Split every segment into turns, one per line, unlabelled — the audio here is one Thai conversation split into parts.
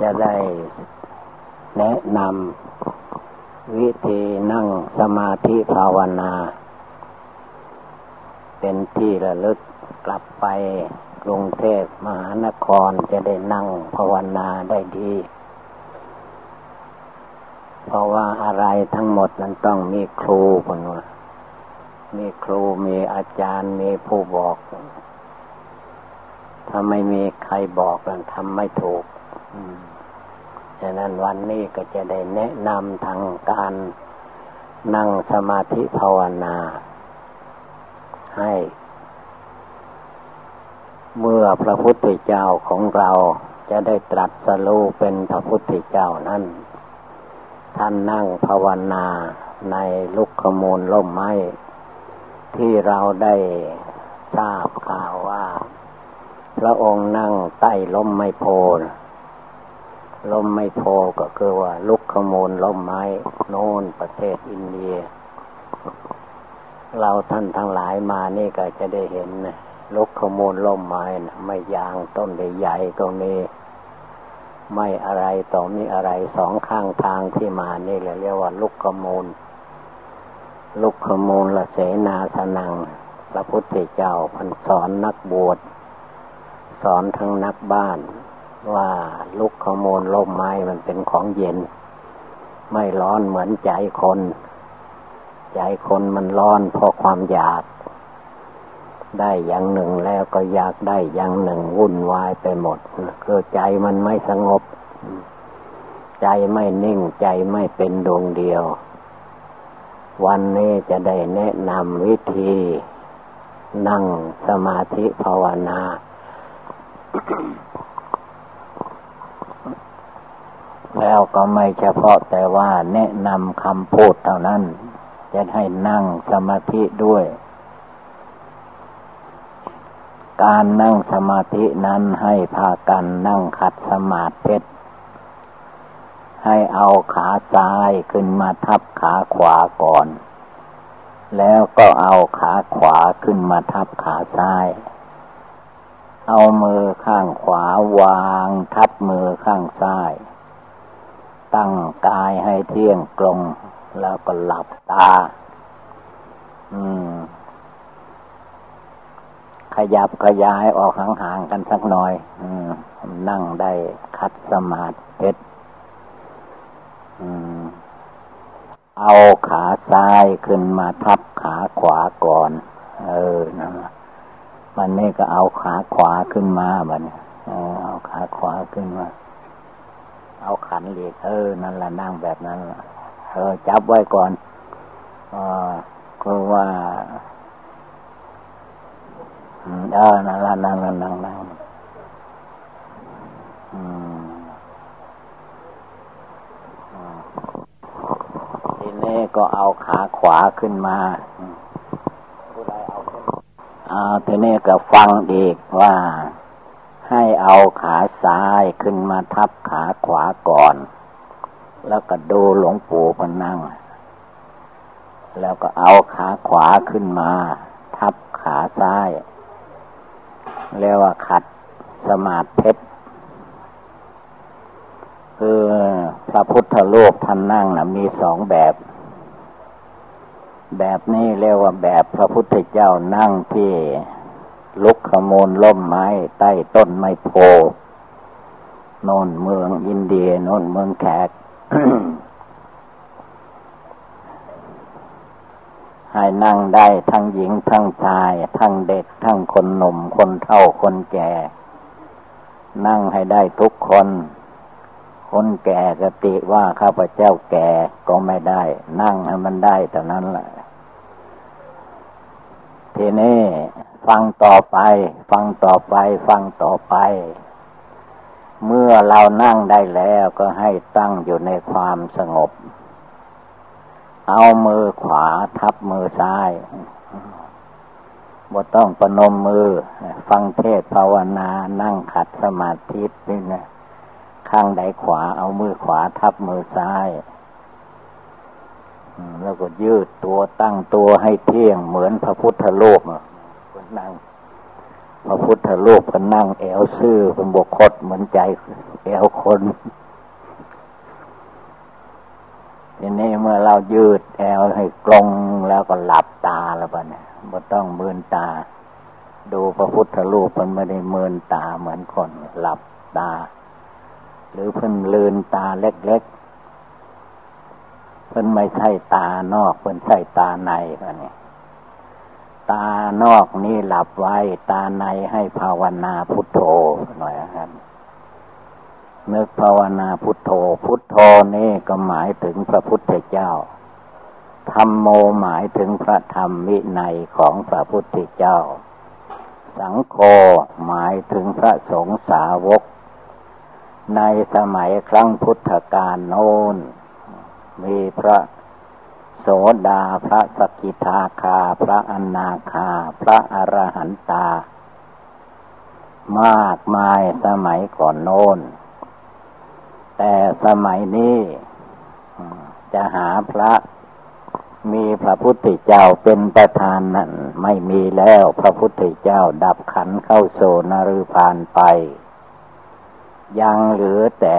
จะได้แนะนำวิธีนั่งสมาธิภาวนา เป็นที่ระลึกกลับไปกรุงเทพมหานครจะได้นั่งภาวนาได้ดี เพราะว่าอะไรทั้งหมดนั้นต้องมีครูคนว่ามีครูมีอาจารย์มีผู้บอก ถ้าไม่มีใครบอกกันทำไม่ถูก ฉะนั้นวันนี้ก็จะได้แนะนำทางการนั่งสมาธิภาวนา ให้ เมื่อพระพุทธเจ้าของเราจะได้ตรัสรู้เป็นพระพุทธเจ้านั้นท่านนั่งภาวนาในลุกขมูลล่มไม้ ที่เราได้ทราบข่าวว่า พระองค์นั่งใต้ล้มไม้โพ ลมไม้โพก็คือว่า ลุกขโมลลมไม้ โน่นประเทศอินเดีย เราท่านทั้งหลายมานี่ก็จะได้เห็นลุกขโมลลมไม้นะไม่ยางต้นใหญ่ๆตรงนี้ ไม่อะไรต่อมีอะไรสองข้างทางที่มานี่เรียกว่า ลุกขโมลลุกขโมลละเสนาสนัง พระพุทธเจ้าพันสอนนักบวชสอนทั้งนักบ้าน ว่าลุกขโมลล่มไม้มันเป็นของเย็น ไม่ร้อนเหมือนใจคน ใจคนมันร้อนเพราะความอยาก ได้อย่างหนึ่งแล้วก็อยากได้อย่างหนึ่งวุ่นวายไปหมดคือใจมันไม่สงบ ใจไม่นิ่งใจไม่เป็นดวงเดียว วันนี้จะได้แนะนำวิธี นั่งสมาธิภาวนา แล้วก็ไม่เฉพาะแต่ว่าแนะนำคำพูดเท่านั้น จะให้นั่งสมาธิด้วย การนั่งสมาธินั้นให้พากันนั่งขัดสมาธิให้เอาขาซ้ายขึ้นมาทับขาขวาก่อน แล้วก็เอาขาขวาขึ้นมาทับขาซ้าย เอามือข้างขวาวางทับมือข้างซ้าย ตั้งกายให้เที่ยงตรง แล้วก็หลับตา อืม ขยับขยายออกห่างๆกันสักหน่อย อืม นั่งได้คัดสมาธิเอาขาซ้ายขึ้นมาทับขาขวาก่อน เออนะมันนี่ก็เอาขาขวาขึ้นมาบัดนเอาขาขวาขึ้นมา เอาขันเหล็กเออ นั่นแหละนั่งแบบนั้นเออจับไว้ก่อนอคือว่าเออนั่นละนั่งนั่งนั่งนั่งอืมนี้ก็เอาขาขวาขึ้นมาเอาทีนี้ก็ฟังอีกว่า ให้เอาขาซ้ายขึ้นมาทับขาขวาก่อน แล้วก็ดูหลวงปู่พนั่ง แล้วก็เอาขาขวาขึ้นมา ทับขาซ้าย เรียกว่าขัดสมาธิคือพระพุทธโลกท่านนั่งนะมีสองแบบ แบบนี้เรียกว่าแบบพระพุทธเจ้านั่งที่ ลุกขมูลล่มไม้ใต้ต้นไม้โพนนเมืองอินเดียนนเมืองแขก ให้นั่งได้ทั้งหญิงทั้งชาย ทั้งเด็ก ทั้งคนหนุ่มคนเฒ่าคนแก่ นั่งให้ได้ทุกคน คนแก่กติว่าข้าพเจ้าแก่ก็ไม่ได้ นั่งให้มันได้แต่นั้นแหละทีนี้ ฟังต่อไป ฟังต่อไป ฟังต่อไป เมื่อเรานั่งได้แล้วก็ให้ตั้งอยู่ในความสงบ เอามือขวาทับมือซ้ายบ่ต้องประนมมือ ฟังเทศภาวนา นั่งขัดสมาธินี่นะข้างใดขวา เอามือขวาทับมือซ้ายแล้วก็ยืดตัวตั้งตัวให้เที่ยงเหมือนพระพุทธโลกอะ นั่งพระพุทธโลกก็นั่งแอวซื่อเป็นบกคดเหมือนใจเอวคนทีนี้เมื่อเรายืดแอวให้กลงแล้วก็หลับตาแล้วปะเนี่ยไม่ต้องมืนตา ดูพระพุทธรูปมันไม่ได้มืนตาเหมือนคนหลับตา หรือเพิ่นลืนตาเล็กๆเพิ่นไม่ใช่ตานอกเพิ่นใช่ตาในปะเนี่ย ตานอกนี่หลับไว้ ตาในให้ภาวนาพุทโธหน่อยครับนึกภาวนาพุทโธ พุทโธนี่ก็หมายถึงพระพุทธเจ้าธรรมโมหมายถึงพระธรรมวินัยของพระพุทธเจ้า สังโฆหมายถึงพระสงฆ์สาวก ในสมัยครั้งพุทธกาลโน้น มีพระ โสดา พระสกิทาคา พระอนาคา พระอรหันตา มากมายสมัยก่อนโน้น แต่สมัยนี้จะหาพระมีพระพุทธเจ้าเป็นประธานนั้นไม่มีแล้วพระพุทธเจ้าดับขันเข้าโซนรุพานไป ยังเหลือแต่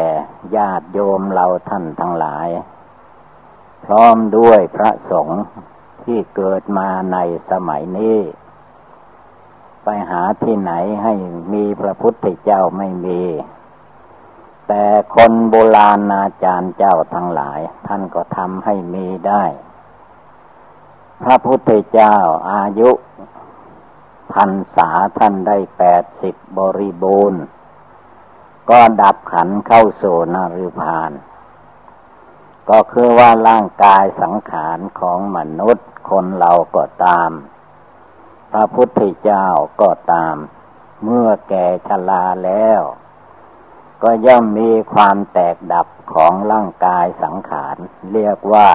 ญาติโยมเราท่านทั้งหลาย พร้อมด้วยพระสงฆ์ที่เกิดมาในสมัยนี้ ไปหาที่ไหนให้มีพระพุทธเจ้าไม่มี แต่คนโบราณอาจารย์เจ้าทั้งหลาย ท่านก็ทำให้มีได้ พระพุทธเจ้าอายุพันษาท่านได้แปดสิบบริบูรณ์ ก็ดับขันเข้าสู่นริพาน ก็คือว่าร่างกายสังขารของมนุษย์ คนเราก็ตาม พระพุทธเจ้าก็ตาม เมื่อแก่ชราแล้ว ก็ย่อมมีความแตกดับของร่างกายสังขาร เรียกว่า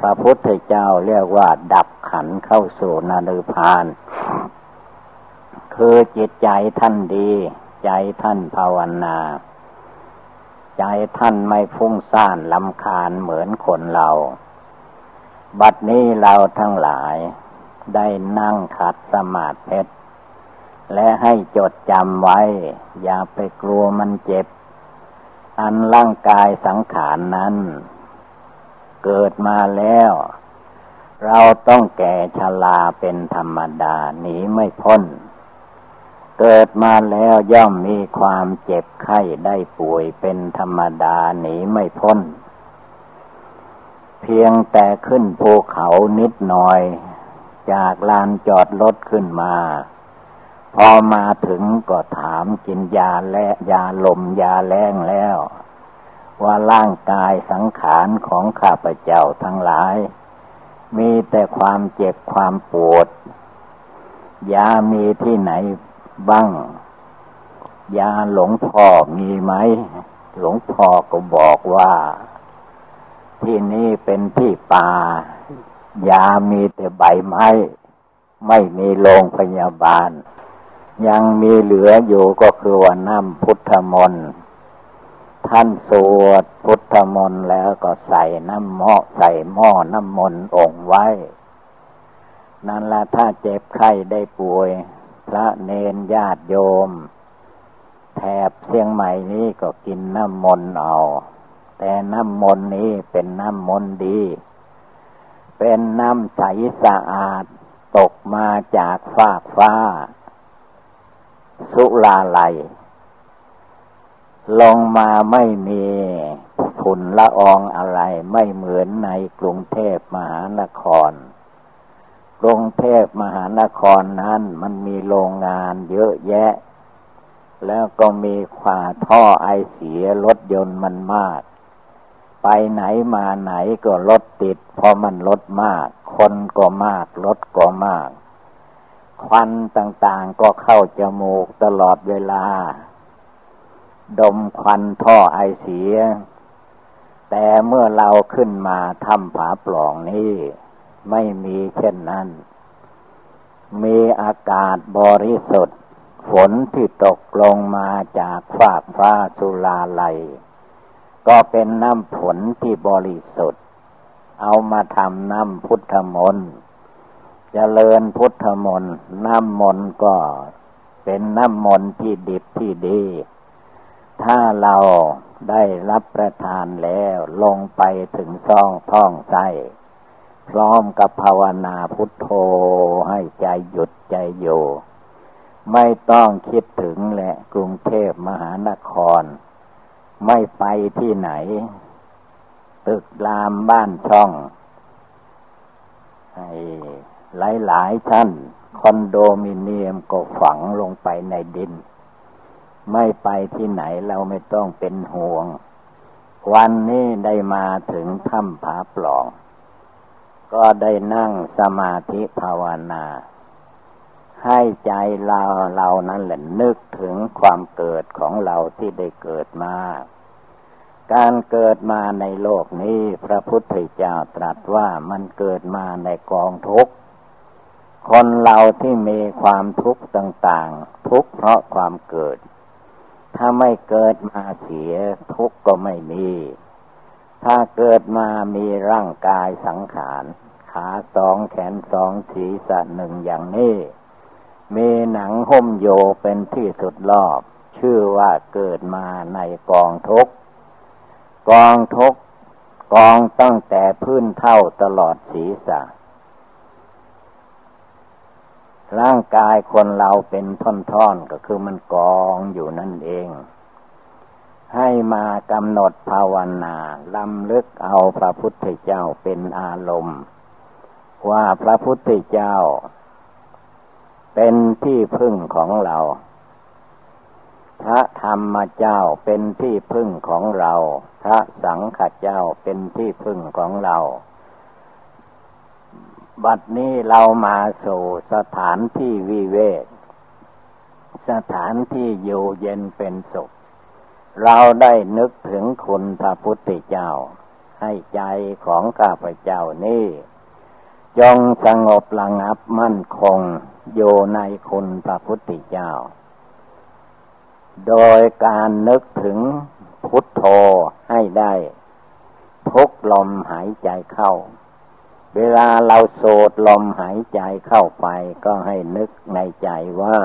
พระพุทธเจ้าเรียกว่า ดับขันเข้าสู่นานุพานคือจิตใจท่านดี ใจท่านภาวนา ใจท่านไม่ฟุ้งซ่านลำคาญเหมือนคนเรา บัดนี้เราทั้งหลาย ได้นั่งขัดสมาธิและให้จดจำไว้ อย่าไปกลัวมันเจ็บ อันร่างกายสังขารนนั้น เกิดมาแล้ว เราต้องแก่ชราเป็นธรรมดาหนีไม่พ้น เกิดมาแล้วย่อมมีความเจ็บไข้ได้ป่วยเป็นธรรมดาหนีไม่พ้น เพียงแต่ขึ้นภูเขานิดหน่อย จากลานจอดรถขึ้นมา พอมาถึงก็ถามกินยาและยาลมยาแรงแล้ว ว่าร่างกายสังขารของข้าพเจ้าทั้งหลาย มีแต่ความเจ็บความปวดยามีที่ไหน บ้าง ยาหลวงพ่อมีไหม หลวงพ่อก็บอกว่า ที่นี่เป็นที่ป่ายามีแต่ใบไม้ ไม่มีโรงพยาบาล ยังมีเหลืออยู่ก็คือว่าน้ำพุทธมนต์ท่านสวดพุทธมนต์แล้วก็ใส่น้ำหม้อใส่หม้อน้ำมนต์องไว้ นั่นละถ้าเจ็บไข้ได้ป่วย พระเนนญาติโยม แถบเชียงใหม่นี้ก็กินน้ำมนต์เอา แต่น้ำมนต์นี้เป็นน้ำมนต์ดี เป็นน้ำใสสะอาดตกมาจากฟากฟ้า สุลาไลลงมาไม่มีฝุ่นละอองอะไรไม่เหมือนในกรุงเทพมหานคร กรุงเทพมหานครนั้นมันมีโรงงานเยอะแยะ แล้วก็มีขวาท่อไอเสียรถยนต์มันมาก ไปไหนมาไหนก็รถติด เพราะมันรถมาก คนก็มาก รถก็มาก ควันต่างๆก็เข้าจมูกตลอดเวลา ดมควันท่อไอเสีย แต่เมื่อเราขึ้นมาทำผาปล่องนี้ ไม่มีเช่นนั้น มีอากาศบริสุทธิ์ ฝนที่ตกลงมาจากฟากฟ้าสุลาไลก็เป็นน้ำฝนที่บริสุทธิ์ เอามาทำน้ำพุทธมนต์เจริญพุทธมนต์น้ำมนต์ก็เป็นน้ำมนต์ที่ดิบที่ดี ถ้าเราได้รับประทานแล้วลงไปถึงซ่องท้องไส้ พร้อมกับภาวนาพุทโธให้ใจหยุดใจอยู่ ไม่ต้องคิดถึงแหละกรุงเทพมหานคร ไม่ไปที่ไหน ตึกรามบ้านช่องห้หลายหลายชั้นคอนโดมิเนียมก็ฝังลงไปในดิน ไม่ไปที่ไหนเราไม่ต้องเป็นห่วง วันนี้ได้มาถึงถ้ำผาปล่อง ก็ได้นั่งสมาธิภาวนา ให้ใจเราเรานั่นแหละนึกถึงความเกิดของเราที่ได้เกิดมา การเกิดมาในโลกนี้พระพุทธเจ้าตรัสว่ามันเกิดมาในกองทุกข์ คนเราที่มีความทุกข์ต่างๆ ทุกข์เพราะความเกิด ถ้าไม่เกิดมาเสียทุกข์ก็ไม่มี ถ้าเกิดมามีร่างกายสังขาร ขาสองแขนสองศีรษะหนึ่งอย่างนี้ มีหนังหุ้มโยเป็นที่สุดรอบ ชื่อว่าเกิดมาในกองทุกกองทุกกองตั้งแต่พื้นเท่าตลอดศีรษะ ร่างกายคนเราเป็นท่อนๆก็คือมันกองอยู่นั่นเอง ให้มากำหนดภาวนาลำลึกเอาพระพุทธเจ้าเป็นอารมณ์ ว่าพระพุทธเจ้า เป็นที่พึ่งของเรา พระธรรมเจ้าเป็นที่พึ่งของเรา พระสังฆเจ้าเป็นที่พึ่งของเรา บัดนี้เรามาสู่สถานที่วิเวก สถานที่อยู่เย็นเป็นสุข เราได้นึกถึงคุณพระพุทธเจ้า ให้ใจของข้าพเจ้านี่จงสงบระงับมั่นคงอยู่ในคุณพระพุทธเจ้า โดยการนึกถึงพุทโธให้ได้ทุกลมหายใจเข้า เวลาเราโสดลมหายใจเข้าไปก็ให้นึกในใจว่า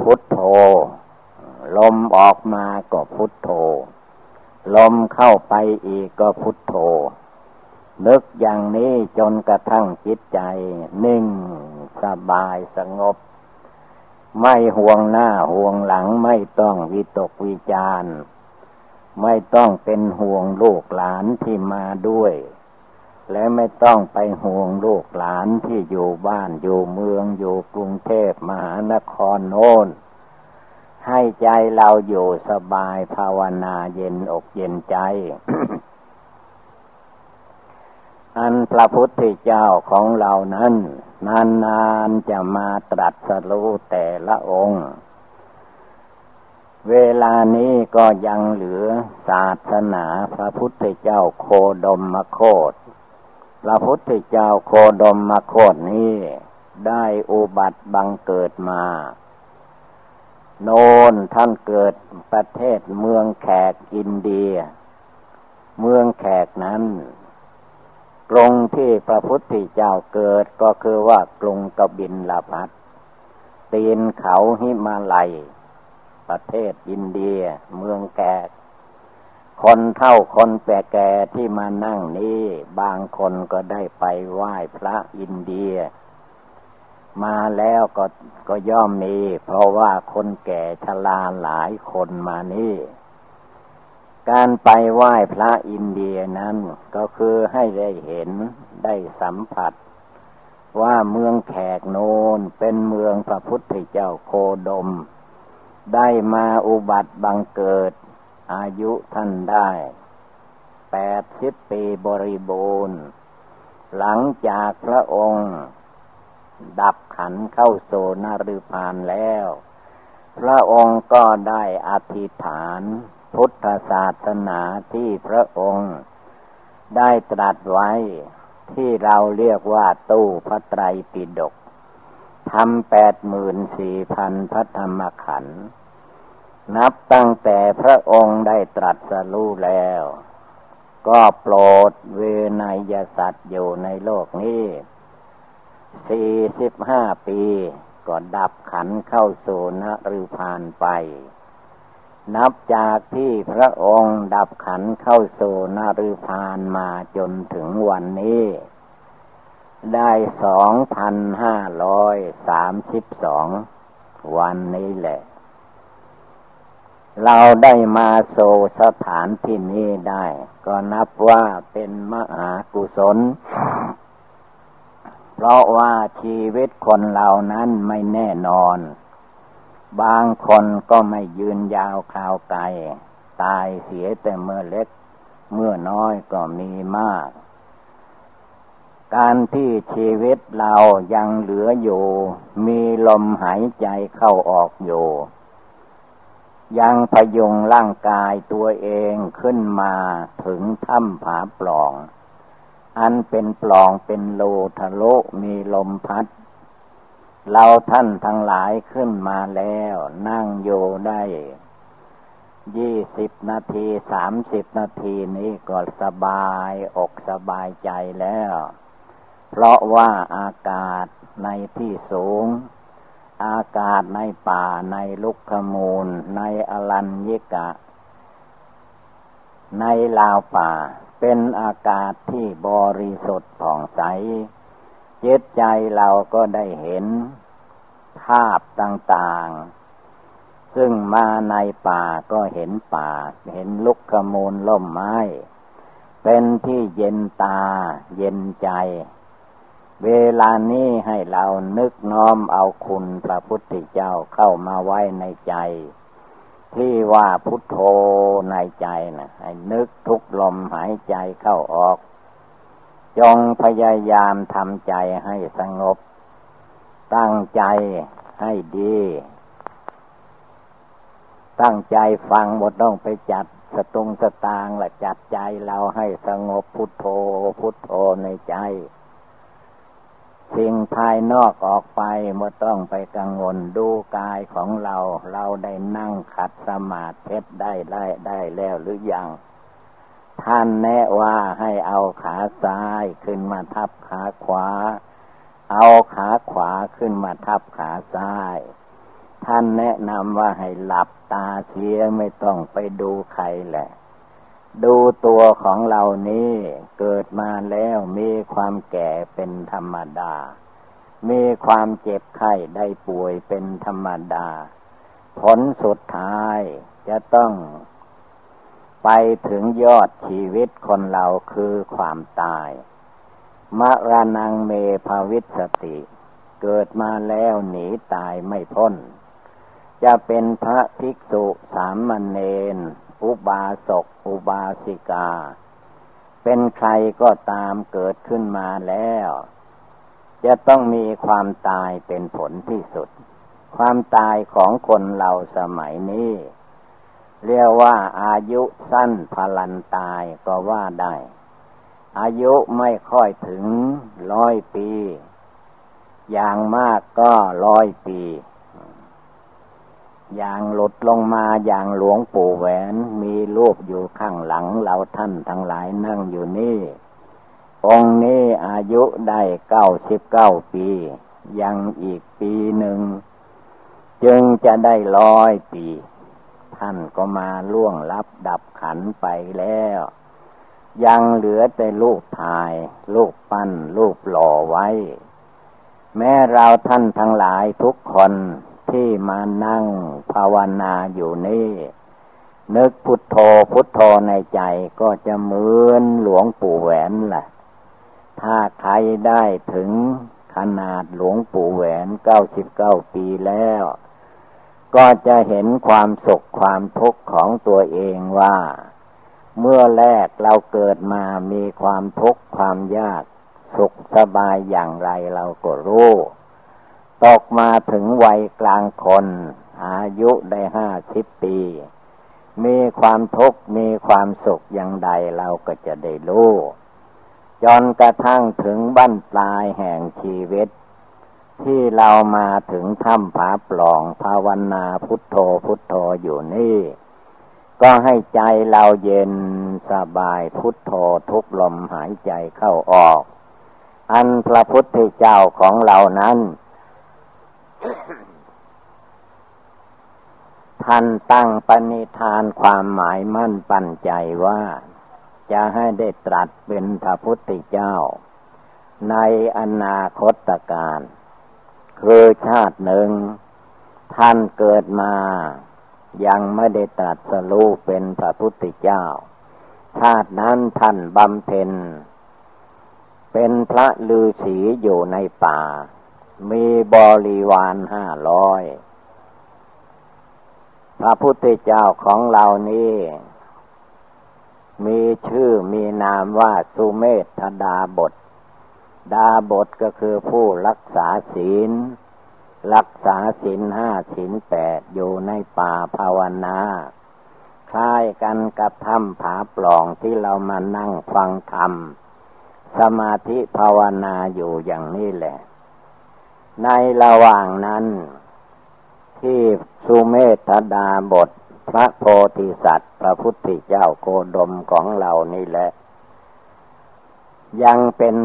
พุทโธ ลมออกมาก็พุทโธ ลมเข้าไปอีกก็พุทโธนึกอย่างนี้จนกระทั่งจิตใจนิ่งสบายสงบ ไม่ห่วงหน้าห่วงหลังไม่ต้องวิตกวิจารไม่ต้องเป็นห่วงลูกหลานที่มาด้วย และไม่ต้องไปห่วงลูกหลานที่อยู่บ้านอยู่เมืองอยู่กรุงเทพมหานครโน้น ให้ใจเราอยู่สบายภาวนาเย็นอกเย็นใจ อันพระพุทธเจ้าของเรานั้น นานๆจะมาตรัสรู้แต่ละองค์ เวลานี้ก็ยังเหลือศาสนาพระพุทธเจ้าโคดมมโคตพระพุทธเจ้าโคดมมโคดนี้ได้อุบัติบังเกิดมา โนนท่านเกิดประเทศเมืองแขกอินเดีย เมืองแขกนั้น กรุงที่พระพุทธเจ้าเกิดก็คือว่ากรุงกบินลาพัทตีนเขาหิมาลัย ประเทศอินเดีย เมืองแขกคนเท่าคนแก่แก่ที่มานั่งนี้ บางคนก็ได้ไปไหว้พระอินเดีย มาแล้วก็ก็ย่อมมี เพราะว่าคนแก่ชราหลายคนมานี่ การไปไหว้พระอินเดียนั้น ก็คือให้ได้เห็นได้สัมผัส ว่าเมืองแขกโนนเป็นเมืองพระพุทธเจ้าโคดม ได้มาอุบัติบังเกิด อายุท่านได้แปดสิบปีบริบูรณ์ หลังจากพระองค์ ดับขันเข้าโซนารุพานแล้ว พระองค์ก็ได้อธิษฐาน พุทธศาสนาที่พระองค์ ได้ตรัสไว้ที่เราเรียกว่าตู้พระไตรปิฎกทำแปดหมื่นสี่พันพระธรรมขันธ์นับตั้งแต่พระองค์ได้ตรัสรู้แล้ว ก็โปรดเวนยสัตว์อยู่ในโลกนี้ สี่สิบห้าปี ก็ดับขันเข้าสู่นรุพานไป นับจากที่พระองค์ดับขันเข้าสู่นรุพานมาจนถึงวันนี้ ได้สองพันห้าร้อยสามสิบสองวันนี้แหละ เราได้มาโซสถานที่นี้ได้ ก็นับว่าเป็นมหากุศล เพราะว่าชีวิตคนเหล่านั้นไม่แน่นอน บางคนก็ไม่ยืนยาวคราวไกล ตายเสียแต่เมื่อเล็ก เมื่อน้อยก็มีมาก การที่ชีวิตเรายังเหลืออยู่ มีลมหายใจเข้าออกอยู่ ยังพยุงร่างกายตัวเองขึ้นมาถึงถ้ำผาปล่อง อันเป็นปล่องเป็นโลทะลุมีลมพัด เราท่านทั้งหลายขึ้นมาแล้ว นั่งอยู่ได้ยี่สิบนาทีสามสิบนาทีนี้ก็สบายอกสบายใจแล้ว เพราะว่าอากาศในที่สูง อากาศในป่าในลุกขมูล ในอลัญญิกะ ในลาวป่า เป็นอากาศที่บริสุทธิ์ผ่องใสจิตใจเราก็ได้เห็น ภาพต่างๆ ซึ่งมาในป่าก็เห็นป่า เห็นลุกขมูลล่มไม้ เป็นที่เย็นตา เย็นใจ เวลานี้ให้เรานึกน้อมเอาคุณพระพุทธเจ้าเข้ามาไว้ในใจ ที่ว่าพุทโธในใจนะให้นึกทุกลมหายใจเข้าออก จงพยายามทำใจให้สงบ ตั้งใจให้ดี ตั้งใจฟังหมดต้องไปจัดสตุงสตางละจัดใจเราให้สงบพุทโธพุทโธในใจ สิ่งภายนอกออกไปเมื่อต้องไปกังวลดูกายของเรา เราได้นั่งขัดสมาธิได้ได้ได้แล้วหรือยัง ท่านแนะว่าให้เอาขาซ้ายขึ้นมาทับขาขวา เอาขาขวาขึ้นมาทับขาซ้าย ท่านแนะนำว่าให้หลับตาเสียไม่ต้องไปดูใครแหละ ดูตัวของเรานี้เกิดมาแล้วมีความแก่เป็นธรรมดา มีความเจ็บไข้ได้ป่วยเป็นธรรมดา ผลสุดท้ายจะต้องไปถึงยอดชีวิตคนเราคือความตายมรณงเมภาวิสติ เกิดมาแล้วหนีตายไม่พ้น จะเป็นพระภิกษุสามเณร อุบาสก อุบาสิกา เป็นใครก็ตามเกิดขึ้นมาแล้ว จะต้องมีความตายเป็นผลที่สุด ความตายของคนเราสมัยนี้ เรียกว่าอายุสั้นพลันตายก็ว่าได้ อายุไม่ค่อยถึงร้อยปี อย่างมากก็ร้อยปี อย่างหลุดลงมาอย่างหลวงปู่แหวน มีรูปอยู่ข้างหลังเราท่านทั้งหลายนั่งอยู่นี่ องค์นี้อายุได้เก้าสิบเก้าปี ยังอีกปีหนึ่ง จึงจะได้ร้อยปี ท่านก็มาล่วงลับดับขันไปแล้ว ยังเหลือแต่ลูกถ่าย ลูกปั้น ลูกหล่อไว้ แม้เราท่านทั้งหลายทุกคน ที่มานั่งภาวนาอยู่นี่นึกพุทโธพุทโธในใจก็จะเหมือนหลวงปู่แหวนแหละ ถ้าใครได้ถึงขนาดหลวงปู่แหวนเก้าสิบเก้าปีแล้ว ก็จะเห็นความสุขความทุกข์ของตัวเองว่า เมื่อแรกเราเกิดมามีความทุกข์ความยาก สุขสบายอย่างไรเราก็รู้ ตกมาถึงวัยกลางคน อายุได้ห้าสิบปี มีความทุกข์มีความสุขอย่างใดเราก็จะได้รู้จนกระทั่งถึงบั้นปลายแห่งชีวิต ที่เรามาถึงถ้ำผาปล่องภาวนาพุทโธพุทโธอยู่นี่ ก็ให้ใจเราเย็นสบายพุทโธทุกลมหายใจเข้าออก อันพระพุทธเจ้าของเรานั้น ท่านตั้งปณิธานความหมายมั่นปันใจว่า จะให้ได้ตรัสเป็นพระพุทธเจ้า ในอนาคตการ คือชาติหนึ่ง ท่านเกิดมา ยังไม่ได้ตรัสรู้เป็นพระพุทธเจ้า ชาตินั้นท่านบำเพ็ญเป็นพระฤาษีอยู่ในป่า มีบริวารห้าร้อย พระพุทธเจ้าของเรานี้มีชื่อมีนามว่าสุเมธดาบท ดาบทก็คือผู้รักษาศีล รักษาศีลห้าศีลแปดอยู่ในป่าภาวนาคล้ายกันกับถ้ำผาปล่องที่เรามานั่งฟังธรรม สมาธิภาวนาอยู่อย่างนี้แหละ ในระหว่างนั้น ที่สุเมธดาบท พระโพธิสัตว์ พระพุทธเจ้าโคดมของเรานี่แหละ ยังเป็น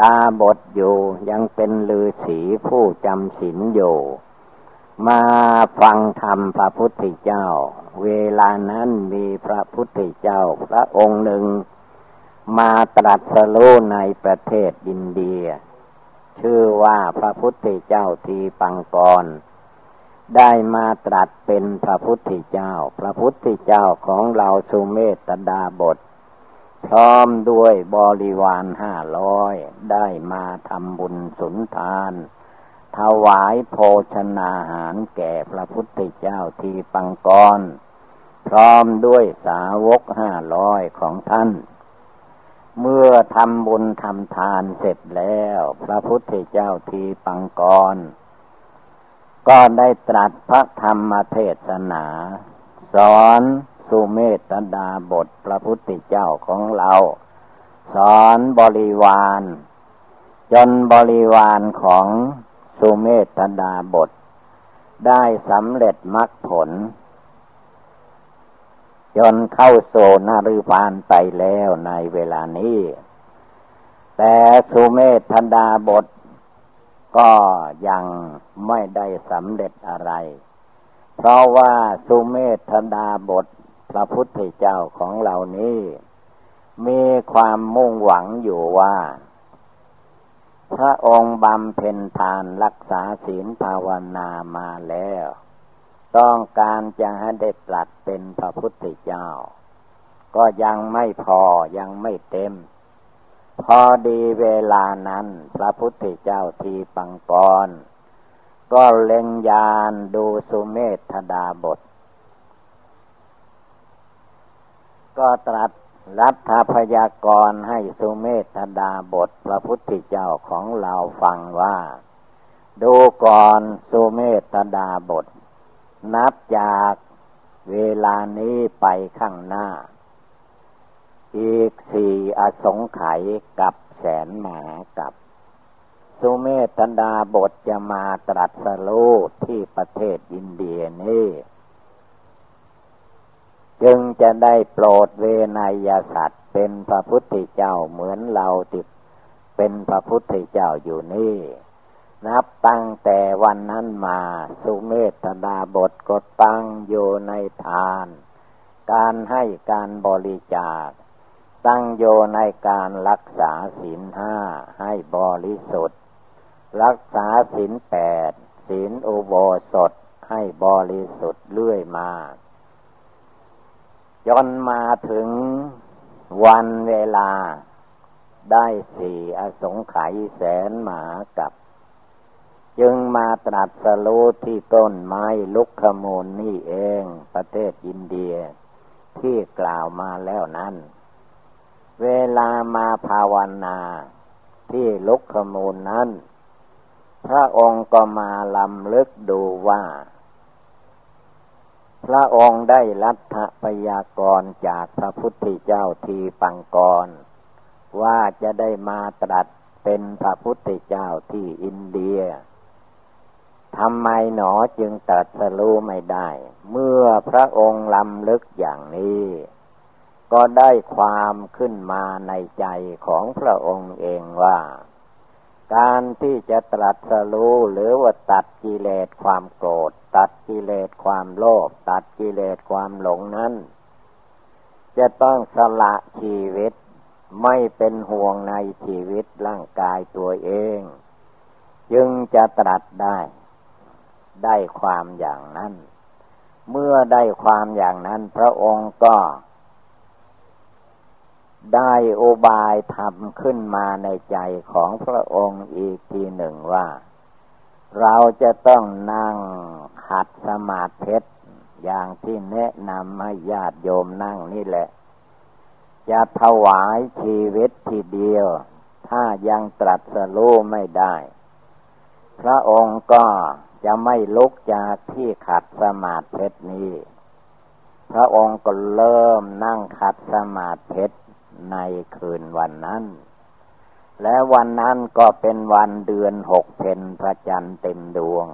ดาบทอยู่ยังเป็นลือศีผู้จำศีลอยู่มาฟังธรรมพระพุทธเจ้า เวลานั้นมีพระพุทธเจ้า พระองค์หนึ่ง มาตรัสรู้ในประเทศอินเดีย ชื่อว่าพระพุทธเจ้าทีปังกร ได้มาตรัสเป็นพระพุทธเจ้า พระพุทธเจ้าของเราสุเมตดาบท พร้อมด้วยบริวารห้าร้อยได้มาทำบุญสุนทาน ถวายโภชนาหารแก่พระพุทธเจ้าทีปังกร พร้อมด้วยสาวกห้าร้อยของท่าน เมื่อทำบุญทำทานเสร็จแล้ว พระพุทธเจ้าทีปังกร ก็ได้ตรัสพระธรรมเทศนา สอนสุเมตดาบทพระพุทธเจ้าของเรา สอนบริวาร จนบริวารของสุเมตดาบท ได้สำเร็จมรรคผล จนเข้าโซนารุพานไปแล้วในเวลานี้ แต่สุเมธธดาบท ก็ยังไม่ได้สำเร็จอะไร เพราะว่าสุเมธธดาบทพระพุทธเจ้าของเหล่านี้ มีความมุ่งหวังอยู่ว่า พระองค์บำเพ็ญทานรักษาศีลภาวนามาแล้ว ต้องการจะให้ได้ตรัสเป็นพระพุทธเจ้า ก็ยังไม่พอยังไม่เต็ม พอดีเวลานั้นพระพุทธเจ้าทีปังกร ก็เล็งยานดูสุเมธดาบท ก็ตรัสรัฐพยากรให้สุเมธดาบทพระพุทธเจ้าของเราฟังว่า ดูก่อนสุเมธดาบท นับจากเวลานี้ไปข้างหน้า อีกสี่อสงไขยกับแสนหมากับ สุเมธดาบทจะมาตรัสรู้ที่ประเทศอินเดียนี่จึงจะได้โปรดเวนยสัตว์เป็นพระพุทธเจ้าเหมือนเราติดเป็นพระพุทธเจ้าอยู่นี่ นับตั้งแต่วันนั้นมา สุเมธดาบทก็ตั้งอยู่ในทาน การให้การบริจาค ตั้งโยในการรักษาศีลห้าให้บริสุทธิ์ รักษาศีลแปดศีลอุโบสถให้บริสุทธิ์เรื่อยมาจนมาถึงวันเวลาได้สี่อสงไขยแสนหมากับ จึงมาตรัสรู้ที่ต้นไม้ลุกขมูลนี่เอง ประเทศอินเดีย ที่กล่าวมาแล้วนั้น เวลามาภาวนาที่ลุกขมูลนั้น พระองค์ก็มาลำลึกดูว่า พระองค์ได้รัฐพยากรจากพระพุทธเจ้าทีปังกร ว่าจะได้มาตรัสเป็นพระพุทธเจ้าที่อินเดีย ทำไมหนอจึงตรัสรู้ไม่ได้ เมื่อพระองค์ลำลึกอย่างนี้ ก็ได้ความขึ้นมาในใจของพระองค์เองว่า การที่จะตรัสรู้หรือว่าตัดกิเลสความโกรธ ตัดกิเลสความโลภตัดกิเลสความหลงนั้น จะต้องสละชีวิตไม่เป็นห่วงในชีวิตร่างกายตัวเอง จึงจะตรัสได้ ได้ความอย่างนั้น เมื่อได้ความอย่างนั้น พระองค์ก็ ได้อุบายทำขึ้นมาในใจของพระองค์อีกทีหนึ่งว่า เราจะต้องนั่งขัดสมาธิอย่างที่แนะนำให้ญาติโยมนั่งนี่แหละ จะถวายชีวิตทีเดียว ถ้ายังตรัสรู้ไม่ได้ พระองค์ก็ จะไม่ลุกจากที่ขัดสมาธินี้ พระองค์ก็เริ่มนั่งขัดสมาธิในคืนวันนั้น และวันนั้นก็เป็นวันเดือนหกเพนพระจันทร์เต็มดวง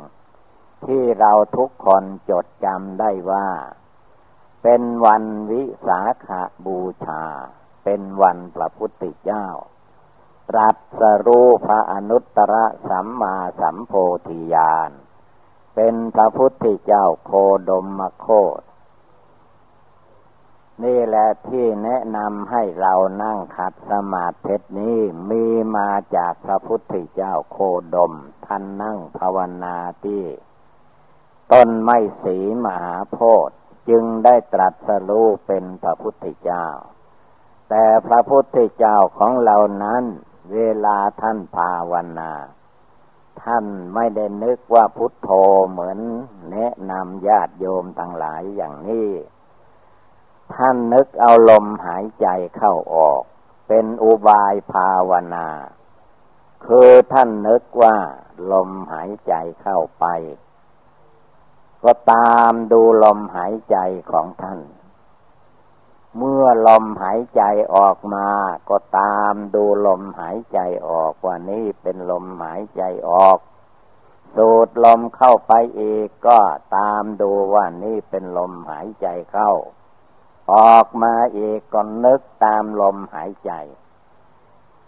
ที่เราทุกคนจดจำได้ว่า เป็นวันวิสาขาบูชา เป็นวันพระพุทธเจ้าตรัสรู้พระอนุตตรสัมมาสัมโพธิญาณ เป็นพระพุทธเจ้าโคดมมโคตนี่แหละที่แนะนำให้เรานั่งขัดสมาธินี้มีมาจากพระพุทธเจ้าโคดม ท่านนั่งภาวนาที่ต้นไม้สีมหาโพธิ์จึงได้ตรัสรู้เป็นพระพุทธเจ้า แต่พระพุทธเจ้าของเรานั้น เวลาท่านภาวนา ท่านไม่ได้นึกว่าพุทโธเหมือนแนะนำญาติโยมทั้งหลายอย่างนี้ ท่านนึกเอาลมหายใจเข้าออก เป็นอุบายภาวนา คือท่านนึกว่า ลมหายใจเข้าไป ก็ตามดูลมหายใจของท่าน เมื่อลมหายใจออกมา ก็ตามดูลมหายใจออกว่านี่เป็นลมหายใจออก สูดลมเข้าไปอีกก็ตามดูว่านี่เป็นลมหายใจเข้า ออกมาอีกก็นึกตามลมหายใจ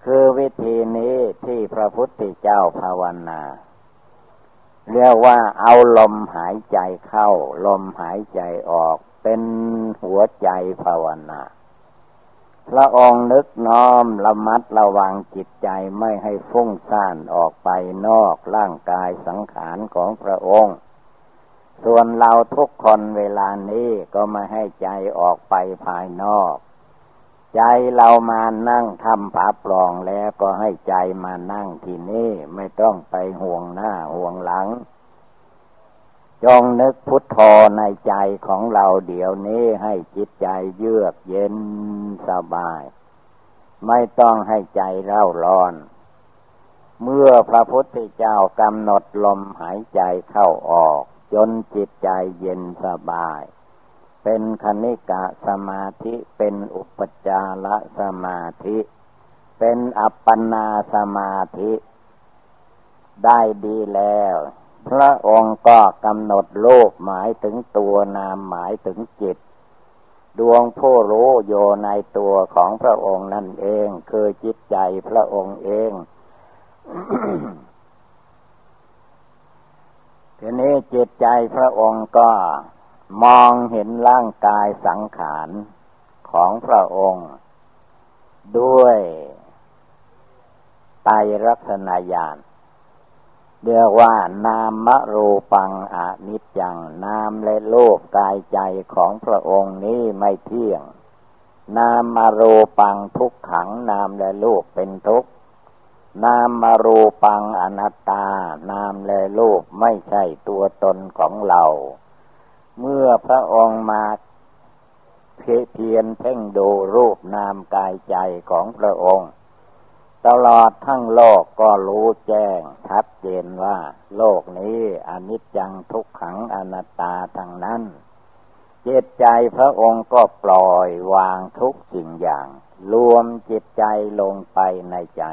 คือวิธีนี้ที่พระพุทธเจ้าภาวนาเรียกว่าเอาลมหายใจเข้า ลมหายใจออก เป็นหัวใจภาวนา พระองค์นึกน้อมระมัดระวังจิตใจไม่ให้ฟุ้งซ่านออกไปนอกร่างกายสังขารของพระองค์ ส่วนเราทุกคนเวลานี้ก็มาให้ใจออกไปภายนอก ใจเรามานั่งทำผาปลองแล้วก็ให้ใจมานั่งที่นี่ไม่ต้องไปห่วงหน้าห่วงหลัง จงนึกพุทโธในใจของเราเดี๋ยวนี้ให้จิตใจเยือกเย็นสบาย ไม่ต้องให้ใจเร่าร้อน เมื่อพระพุทธเจ้ากำหนดลมหายใจเข้าออก จนจิตใจเย็นสบาย เป็นคณิกะสมาธิเป็นอุปจารสมาธิ เป็นอัปปนาสมาธิ ได้ดีแล้ว พระองค์ก็กำหนดโลกหมายถึงตัวนามหมายถึงจิต ดวงผู้รู้โยในตัวของพระองค์นั่นเอง คือจิตใจพระองค์เองทีนี้จิตใจพระองค์ก็มองเห็นร่างกายสังขารของพระองค์ ด้วยไตรักษณญาณ เรียกว่านามรูปังอนิจจัง นามและโลกกายใจของพระองค์นี้ไม่เที่ยง นามมรูปังทุกขัง นามและโลกเป็นทุกข์นามมรูปังอนัตตา นามและรูปไม่ใช่ตัวตนของเรา เมื่อพระองค์มาเพียนเพ่งดูรูปนามกายใจของพระองค์ ตลอดทั้งโลกก็รู้แจ้งชัดเจนว่า โลกนี้อนิจจังทุกขังอนัตตาทั้งนั้นจิตใจพระองค์ก็ปล่อยวางทุกสิ่งอย่าง รวมจิตใจลงไปในใจ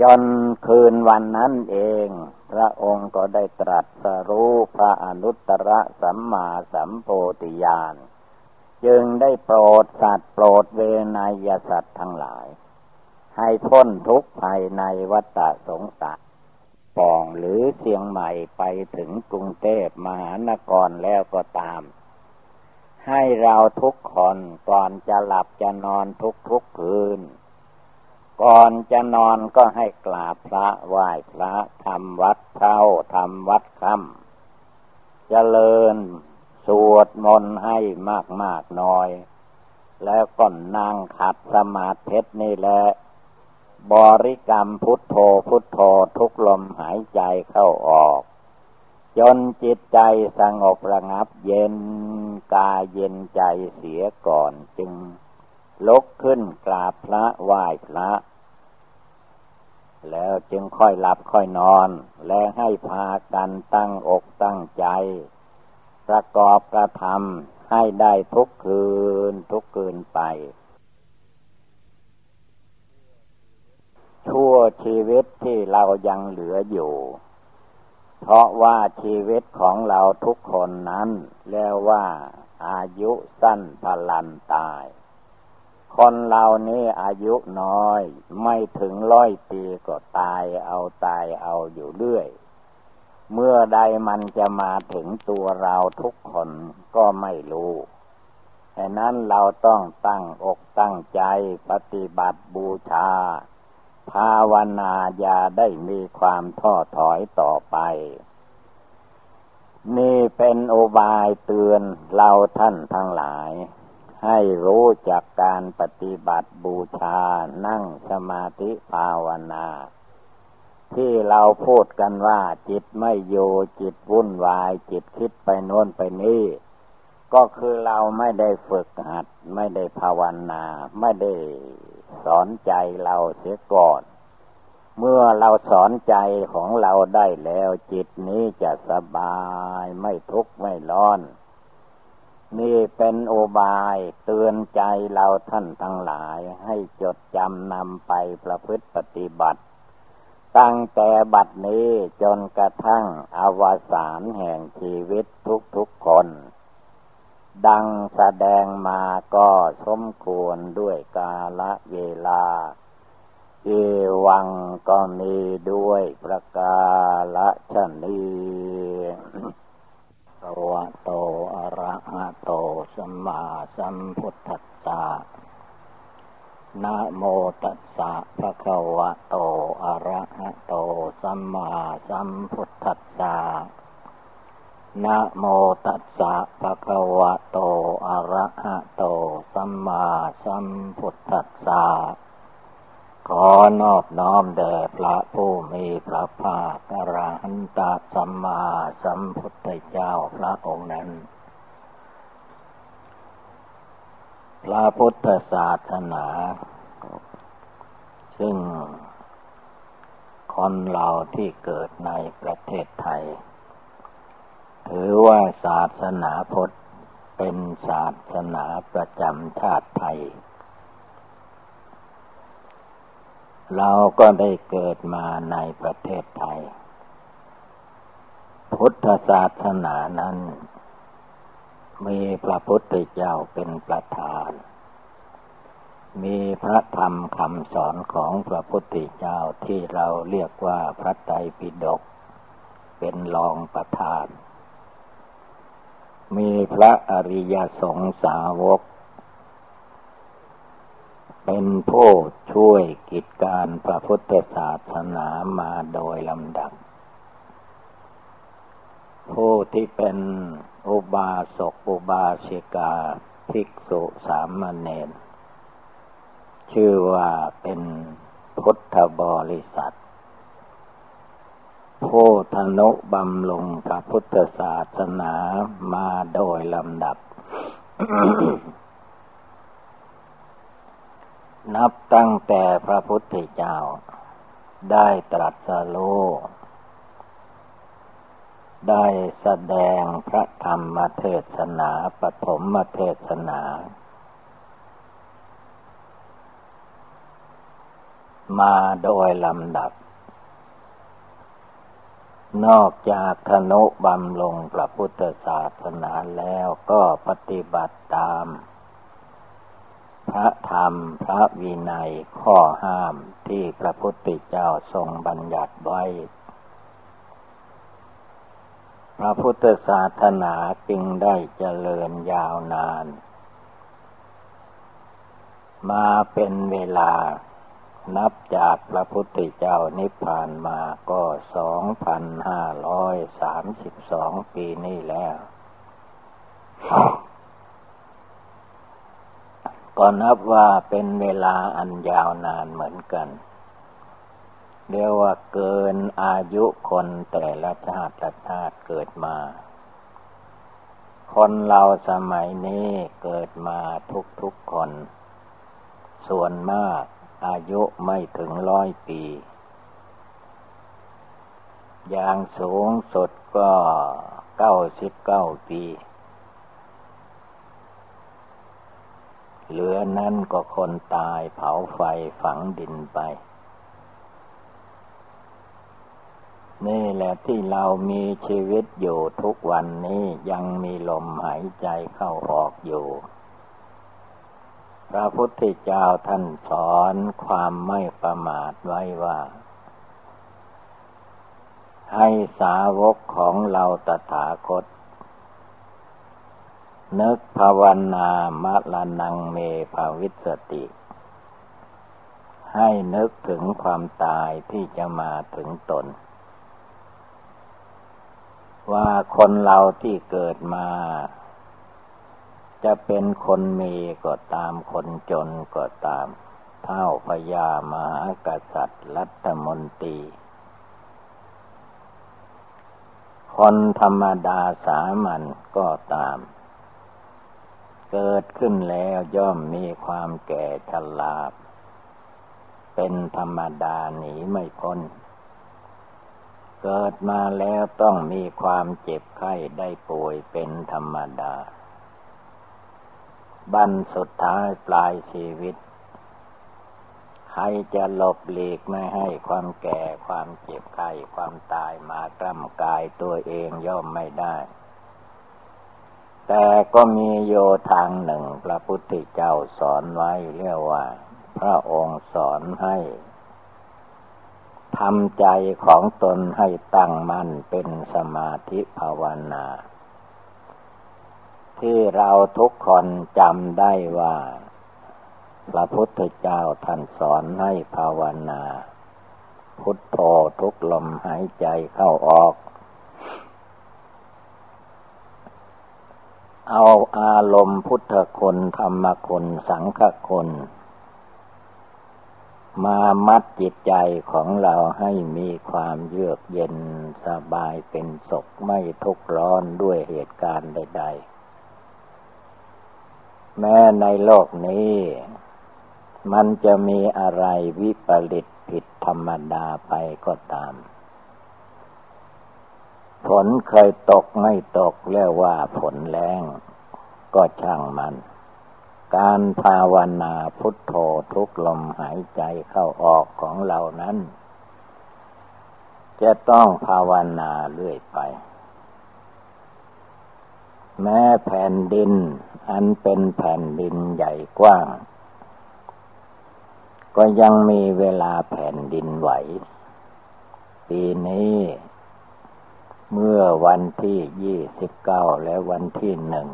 จนคืนวันนั้นเอง พระองค์ก็ได้ตรัสรู้พระอนุตตรสัมมาสัมโพธิญาณ จึงได้โปรดสัตว์โปรดเวนยสัตว์ทั้งหลาย ให้พ้นทุกข์ภายในวัฏสงสารปองหรือเชียงใหม่ไปถึงกรุงเทพมหานครแล้วก็ตาม ให้เราทุกคนก่อนจะหลับจะนอนทุกทุกคืน ก่อนจะนอนก็ให้กราบพระไหว้พระทำวัดเท่าทำวัดค่ำเจริญสวดมนต์ให้มากมากน้อย แล้วก็นั่งขัดสมาธินี่แหละ บริกรรมพุทโธพุทโธทุกลมหายใจเข้าออก จนจิตใจสงบระงับเย็นกายเย็นใจเสียก่อนจึงลุกขึ้นกราบพระไหว้พระ แล้วจึงค่อยหลับค่อยนอน และให้พากันตั้งอกตั้งใจ ประกอบกระทำให้ได้ทุกคืนทุกคืนไป ชั่วชีวิตที่เรายังเหลืออยู่ เพราะว่าชีวิตของเราทุกคนนั้นเรียกว่าอายุสั้นพลันตาย คนเรานี้อายุน้อย ไม่ถึงร้อยปีก็ตายเอาตายเอาอยู่เรื่อย เมื่อใดมันจะมาถึงตัวเราทุกคนก็ไม่รู้ฉะนั้นเราต้องตั้งอกตั้งใจปฏิบัติบูชา ภาวนาอย่าได้มีความท้อถอยต่อไป นี่เป็นโอบายเตือนเราท่านทั้งหลาย ให้รู้จากการปฏิบัติบูชานั่งสมาธิภาวนา ที่เราพูดกันว่าจิตไม่โยจิตวุ่นวาย จิตคิดไปโน้นไปนี่ก็คือเราไม่ได้ฝึกหัด ไม่ได้ภาวนา ไม่ได้ สอนใจเราเสียก่อน เมื่อเราสอนใจของเราได้แล้วจิตนี้จะสบายไม่ทุกข์ไม่ร้อน นี่เป็นโอบายเตือนใจเราท่านทั้งหลายให้จดจำนำไปประพฤติปฏิบัติ ตั้งแต่บัดนี้จนกระทั่งอวสานแห่งชีวิตทุกๆคน ดังแสดงมาก็สมควรด้วยกาละเวลา เอวังก็มีด้วยประกาละชนีตวะโตอะระหะโตสัมมาสัมพุทธัสสะนะโมตัสสะภะคะวะโตอะระหะโตสัมมาสัมพุทธัสสะ นะโมตัสสะภะคะวะโต อะระหะโต สัมมาสัมพุทธัสสะ ขอนอบน้อมแด่พระผู้มีพระภาคอรหันตสัมมาสัมพุทธเจ้าพระองค์นั้น พระพุทธศาสนา ซึ่งคนเราที่เกิดในประเทศไทย ถือว่าศาสนาพุทธเป็นศาสนาประจำชาติไทย เราก็ได้เกิดมาในประเทศไทย พุทธศาสนานั้น มีพระพุทธเจ้าเป็นประธาน มีพระธรรมคำสอนของพระพุทธเจ้าที่เราเรียกว่าพระไตรปิฎกเป็นรองประธาน มีพระอริยสงสาวก เป็นผู้ช่วยกิจการพระพุทธศาสนามาโดยลำดับ ผู้ที่เป็นอุบาสกอุบาสิกาภิกษุสามเณรชื่อว่าเป็นพุทธบริษัท ผู้ธนุบำลงพระพุทธศาสนามาโดยลำดับ นับตั้งแต่พระพุทธเจ้า ได้ตรัสรู้ได้แสดงพระธรรมเทศนาปฐมเทศนา มาโดยลำดับ นอกจากธนุบำลงพระพุทธศาสนาแล้วก็ปฏิบัติตาม พระธรรมพระวินัยข้อห้ามที่พระพุทธเจ้าทรงบัญญัติไว้ พระพุทธศาสนาจึงได้เจริญยาวนาน มาเป็นเวลา นับจากพระพุทธเจ้านิพพานมาก็สองพันห้าร้อยสามสิบสองปีนี้แล้ว ก็นับว่าเป็นเวลาอันยาวนานเหมือนกัน เรียกว่าเกินอายุคนแต่ละชาติละชาติเกิดมา คนเราสมัยนี้เกิดมาทุกๆคน ส่วนมาก อายุไม่ถึงร้อยปี อย่างสูงสุดก็เก้าสิบเก้าปี เหลือนั่นก็คนตายเผาไฟฝังดินไป นี่แหละที่เรามีชีวิตอยู่ทุกวันนี้ยังมีลมหายใจเข้าออกอยู่ พระพุทธเจ้าท่านสอนความไม่ประมาทไว้ว่า ให้สาวกของเราตถาคต นึกภาวนามะละนังเมภาวิสติ ให้นึกถึงความตายที่จะมาถึงตน ว่าคนเราที่เกิดมา จะเป็นคนมีก็ตามคนจนก็ตาม เท่าพญามหากษัตริย์ รัฐมนตรีคนธรรมดาสามัญก็ตาม เกิดขึ้นแล้วย่อมมีความแก่ชราเป็นธรรมดาหนีไม่พ้น เกิดมาแล้วต้องมีความเจ็บไข้ได้ป่วยเป็นธรรมดา บันสุดท้ายปลายชีวิต ใครจะหลบหลีกไม่ให้ความแก่ความเจ็บไข้ความตายมากล้ำกายตัวเองย่อมไม่ได้ แต่ก็มีโยทางหนึ่งพระพุทธเจ้าสอนไว้เรียกว่า พระองค์สอนให้ทำใจของตนให้ตั้งมั่นเป็นสมาธิภาวนา ที่เราทุกคนจำได้ว่า พระพุทธเจ้าท่านสอนให้ภาวนา พุทโธทุกลมหายใจเข้าออก เอาอารมณ์พุทธคุณธรรมคุณสังฆคุณมามัดจิตใจของเราให้มีความเยือกเย็นสบายเป็นสุขไม่ทุกข์ร้อนด้วยเหตุการณ์ใด ๆ แม้ในโลกนี้ มันจะมีอะไรวิปริตผิดธรรมดาไปก็ตาม ฝนเคยตกไม่ตกเรียกว่าฝนแรงก็ช่างมัน การภาวนาพุทโธทุกลมหายใจเข้าออกของเรานั้น จะต้องภาวนาเรื่อยไป แม้แผ่นดิน อันเป็นแผ่นดินใหญ่กว้าง ก็ยังมีเวลาแผ่นดินไหว ปีนี้ เมื่อวันที่ยี่สิบเก้าและวันที่หนึ่ง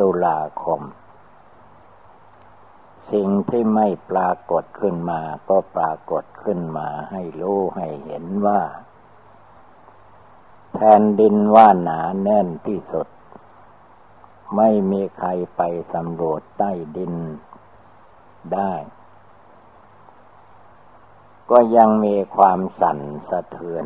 ตุลาคม สิ่งที่ไม่ปรากฏขึ้นมาก็ปรากฏขึ้นมาให้รู้ให้เห็นว่า แผ่นดินว่าหนาแน่นที่สุด ไม่มีใครไปสำรวจใต้ดินได้ ก็ยังมีความสั่นสะเทือน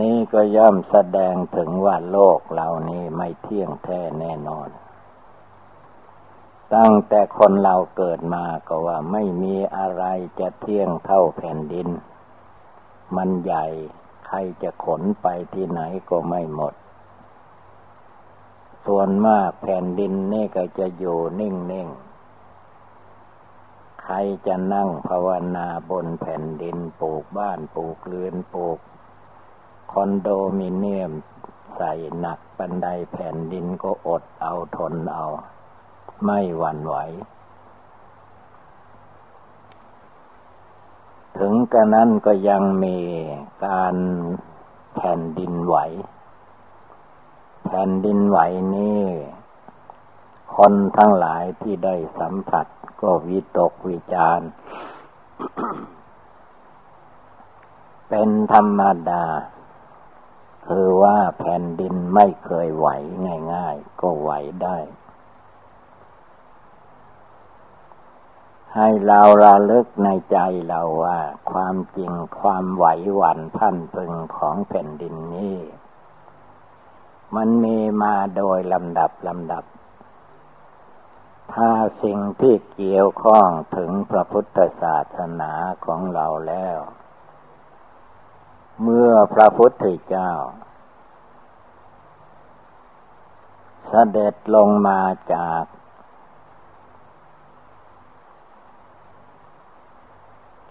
นี่ก็ย่อมแสดงถึงว่าโลกเหล่านี้ไม่เที่ยงแท้แน่นอน ตั้งแต่คนเราเกิดมาก็ว่าไม่มีอะไรจะเที่ยงเท่าแผ่นดิน มันใหญ่ใครจะขนไปที่ไหนก็ไม่หมด ส่วนมากแผ่นดินนี่ก็จะอยู่นิ่งๆ ใครจะนั่งภาวนาบนแผ่นดินปลูกบ้านปลูกเรือนปลูก คอนโดมิเนียมใส่หนักบันไดแผ่นดินก็อดเอาทนเอา ไม่หวั่นไหว ถึงกระนั้นก็ยังมีการแผ่นดินไหว แผ่นดินไหวนี่คนทั้งหลายที่ได้สัมผัสก็วิตกวิจารเป็นธรรมดา คือว่าแผ่นดินไม่เคยไหวง่าย ๆ ก็ไหวได้ ให้เราระลึกในใจเราว่า ความจริงความไหวหวั่นพันพึงของแผ่นดินนี้ มันมีมาโดยลำดับลำดับ ถ้าสิ่งที่เกี่ยวข้องถึงพระพุทธศาสนาของเราแล้ว เมื่อพระพุทธเจ้าเสด็จลงมาจาก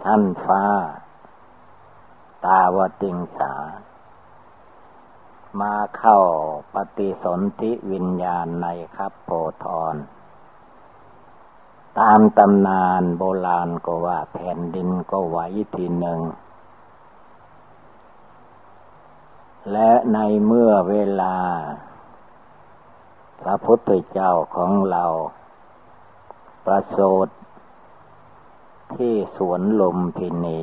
ชั้นฟ้า ตาวติงสา มาเข้าปฏิสนธิวิญญาณในครับโพธรตามตำนานโบราณก็ว่าแผ่นดินก็ไหวทีหนึ่ง และในเมื่อเวลา พระพุทธเจ้าของเรา ประสูต ที่สวนลมพินี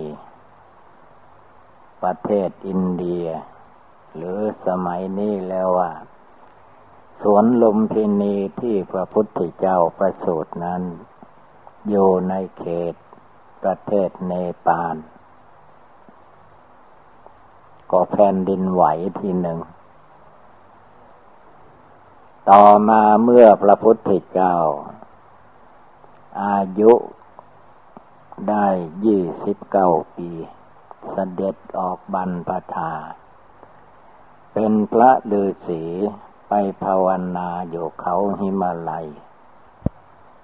ประเทศอินเดีย หรือสมัยนี้แล้วว่า สวนลมพินีที่พระพุทธเจ้าประสูตรนั้น อยู่ในเขตประเทศเนปาลก็แผ่นดินไหวทีหนึ่ง ต่อมาเมื่อพระพุทธเจ้า อายุ ได้ยี่สิบเก้าปีเสด็จออกบรรพชา เป็นพระฤาษีไปภาวนาอยู่เขาหิมาลัย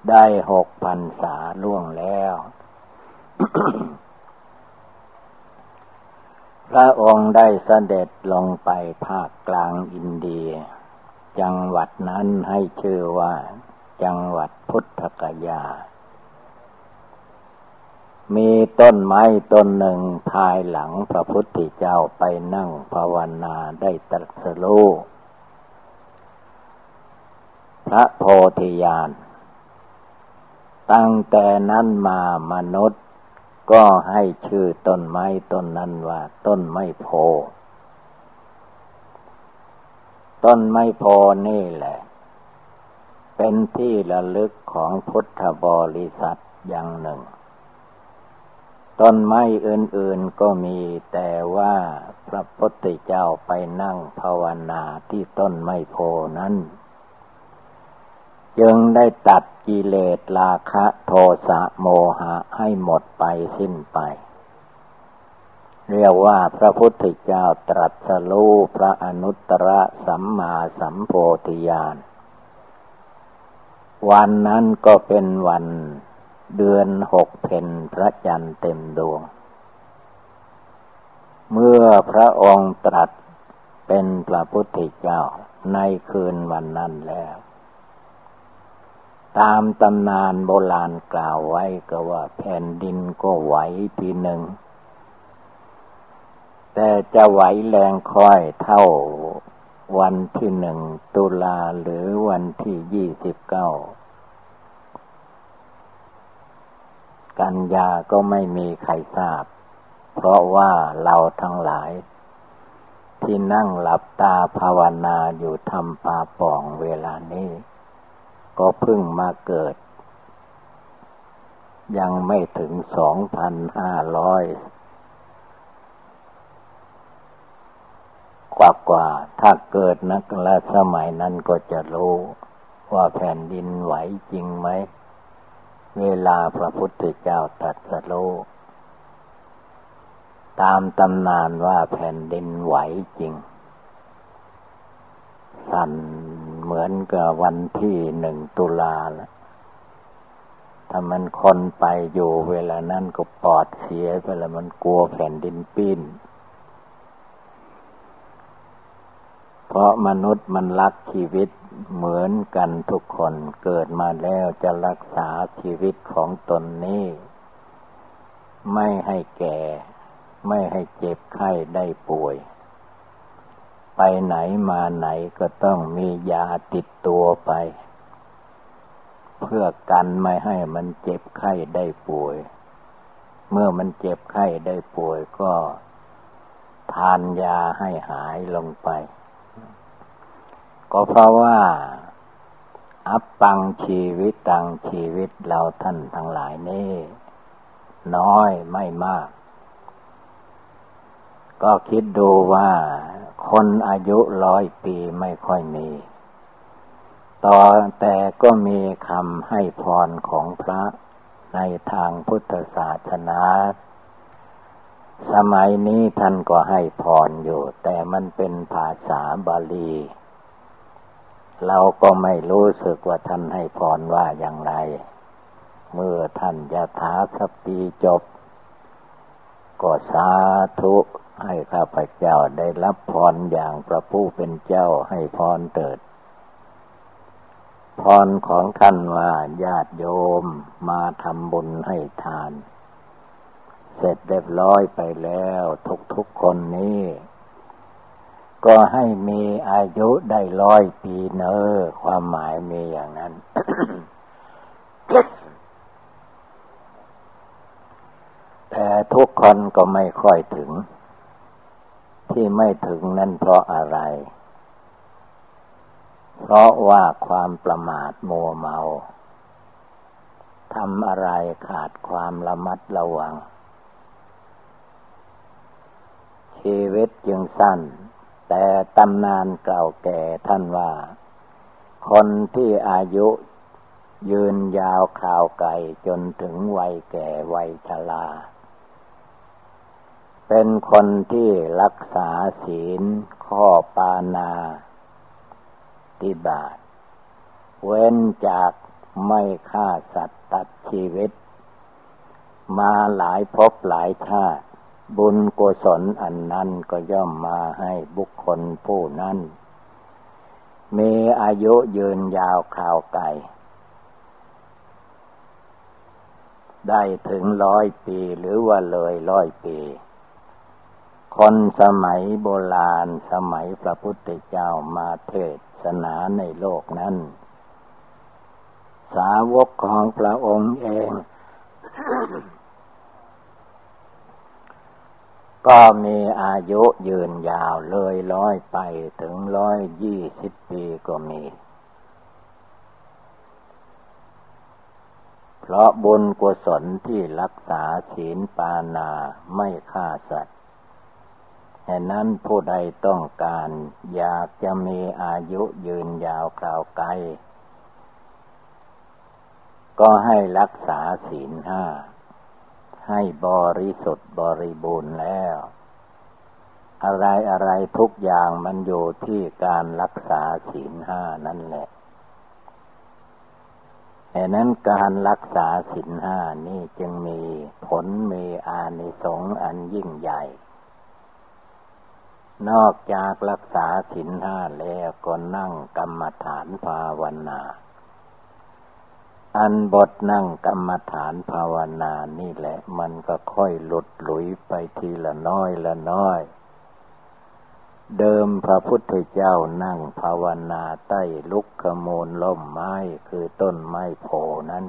ได้หกพันษาล่วงแล้ว พระองค์ได้เสด็จลงไปภาคกลางอินเดีย จังหวัดนั้นให้ชื่อว่า จังหวัดพุทธกยา มีต้นไม้ต้นหนึ่งภายหลังพระพุทธเจ้าไปนั่งภาวนาได้ตรัสรู้พระโพธิญาณ ตั้งแต่นั้นมามนุษย์ ก็ให้ชื่อต้นไม้ต้นนั้นว่า ต้นไม้โพ ต้นไม้โพนี่แหละ เป็นที่ระลึกของพุทธบริษัทอย่างหนึ่ง ต้นไม้อื่นๆก็มีแต่ว่าพระพุทธเจ้าไปนั่งภาวนาที่ต้นไม้โพนั้น จึงได้ตัดกิเลสราคะโทสะโมหะให้หมดไปสิ้นไป เรียกว่าพระพุทธเจ้าตรัสรู้พระอนุตตรสัมมาสัมโพธิญาณวันนั้นก็เป็นวัน เดือนหกเพนพระจันทร์เต็มดวง เมื่อพระองค์ตรัสเป็นพระพุทธเจ้าในคืนวันนั้นแล้ว ตามตำนานโบราณกล่าวไว้ก็ว่าแผ่นดินก็ไหวทีหนึ่ง แต่จะไหวแรงค่อยเท่าวันที่หนึ่งตุลาหรือวันที่ยี่สิบเก้า กันยาก็ไม่มีใครทราบ เพราะว่าเราทั้งหลาย ที่นั่งหลับตาภาวนาอยู่ทำปาป่องเวลานี้ ก็เพิ่งมาเกิด ยังไม่ถึงสองพันห้าร้อยกว่ากว่า ถ้าเกิดนักละสมัยนั้นก็จะรู้ ว่าแผ่นดินไหวจริงไหม เวลาพระพุทธเจ้าตรัสรู้ตามตำนานว่าแผ่นดินไหวจริง สั่นเหมือนกับวันที่หนึ่งตุลาละถ้ามันคนไปอยู่เวลานั้นก็ปอดเสียไปแล้วมันกลัวแผ่นดินปิ้น เพราะมนุษย์มันรักชีวิต เหมือนกันทุกคนเกิดมาแล้วจะรักษาชีวิตของตนนี้ ไม่ให้แก่ ไม่ให้เจ็บไข้ได้ป่วย ไปไหนมาไหนก็ต้องมียาติดตัวไป เพื่อกันไม่ให้มันเจ็บไข้ได้ป่วย เมื่อมันเจ็บไข้ได้ป่วยก็ทานยาให้หายลงไป ก็เพราะว่า อัปปังชีวิตตังชีวิตเราท่านทั้งหลายนี่ น้อยไม่มาก ก็คิดดูว่า คนอายุร้อยปีไม่ค่อยมีต่อแต่ก็มีคำให้พรของพระในทางพุทธศาสนา สมัยนี้ท่านก็ให้พรอยู่ แต่มันเป็นภาษาบาลี เราก็ไม่รู้สึกว่าท่านให้พรว่าอย่างไร เมื่อท่านยะถาสปีจบ ก็สาธุให้ข้าพเจ้าได้รับพรอย่างพระผู้เป็นเจ้าให้พรเติด พรของท่านว่าญาติโยมมาทำบุญให้ทาน เสร็จเรียบร้อยไปแล้วทุกๆคนนี้ ก็ให้มีอายุได้ร้อยปีเนอความหมายมีอย่างนั้น แต่ทุกคนก็ไม่ค่อยถึง ที่ไม่ถึงนั่นเพราะอะไร เพราะว่าความประมาทมัวเมาทำอะไรขาดความระมัดระวัง ชีวิตจึงสั้น แต่ตำนานเก่าแก่ท่านว่า คนที่อายุยืนยาวข่าวไก่จนถึงวัยแก่วัยชราเป็นคนที่รักษาศีลข้อปานาติบาตเว้นจากไม่ฆ่าสัตว์ตัดชีวิต มาหลายภพหลายชาติ บุญกุศลอันนั้นก็ย่อมมาให้บุคคลผู้นั้นมีอายุยืนยาวข่าวไกลได้ถึงร้อยปีหรือว่าเลยร้อยปี คนสมัยโบราณสมัยพระพุทธเจ้ามาเทศนาในโลกนั้น สาวกของพระองค์เอง ก็มีอายุยืนยาวเลยร้อยไปถึงร้อยยี่สิบปีก็มี เพราะบุญกุศลที่รักษาศีลปานาไม่ฆ่าสัตว์ฉะนั้นผู้ใดต้องการอยากจะมีอายุยืนยาวคราวไกล ก็ให้รักษาศีลห้า ให้บริสุทธิ์บริบูรณ์แล้ว อะไรอะไรทุกอย่างมันอยู่ที่การรักษาศีลห้านั่นแหละแต่นั้นการรักษาศีลห้านี่จึงมีผลมีอานิสงส์อันยิ่งใหญ่ นอกจากรักษาศีลห้าแล้วก็นั่งกรรมฐานภาวนา อันบทนั่งกรรมฐานภาวนานี่แหละ มันก็ค่อยหลุดหลุยไปทีละน้อยละน้อย เดิมพระพุทธเจ้านั่งภาวนาใต้ลุกขโมลล่มไม้คือต้นไม้โพนั้น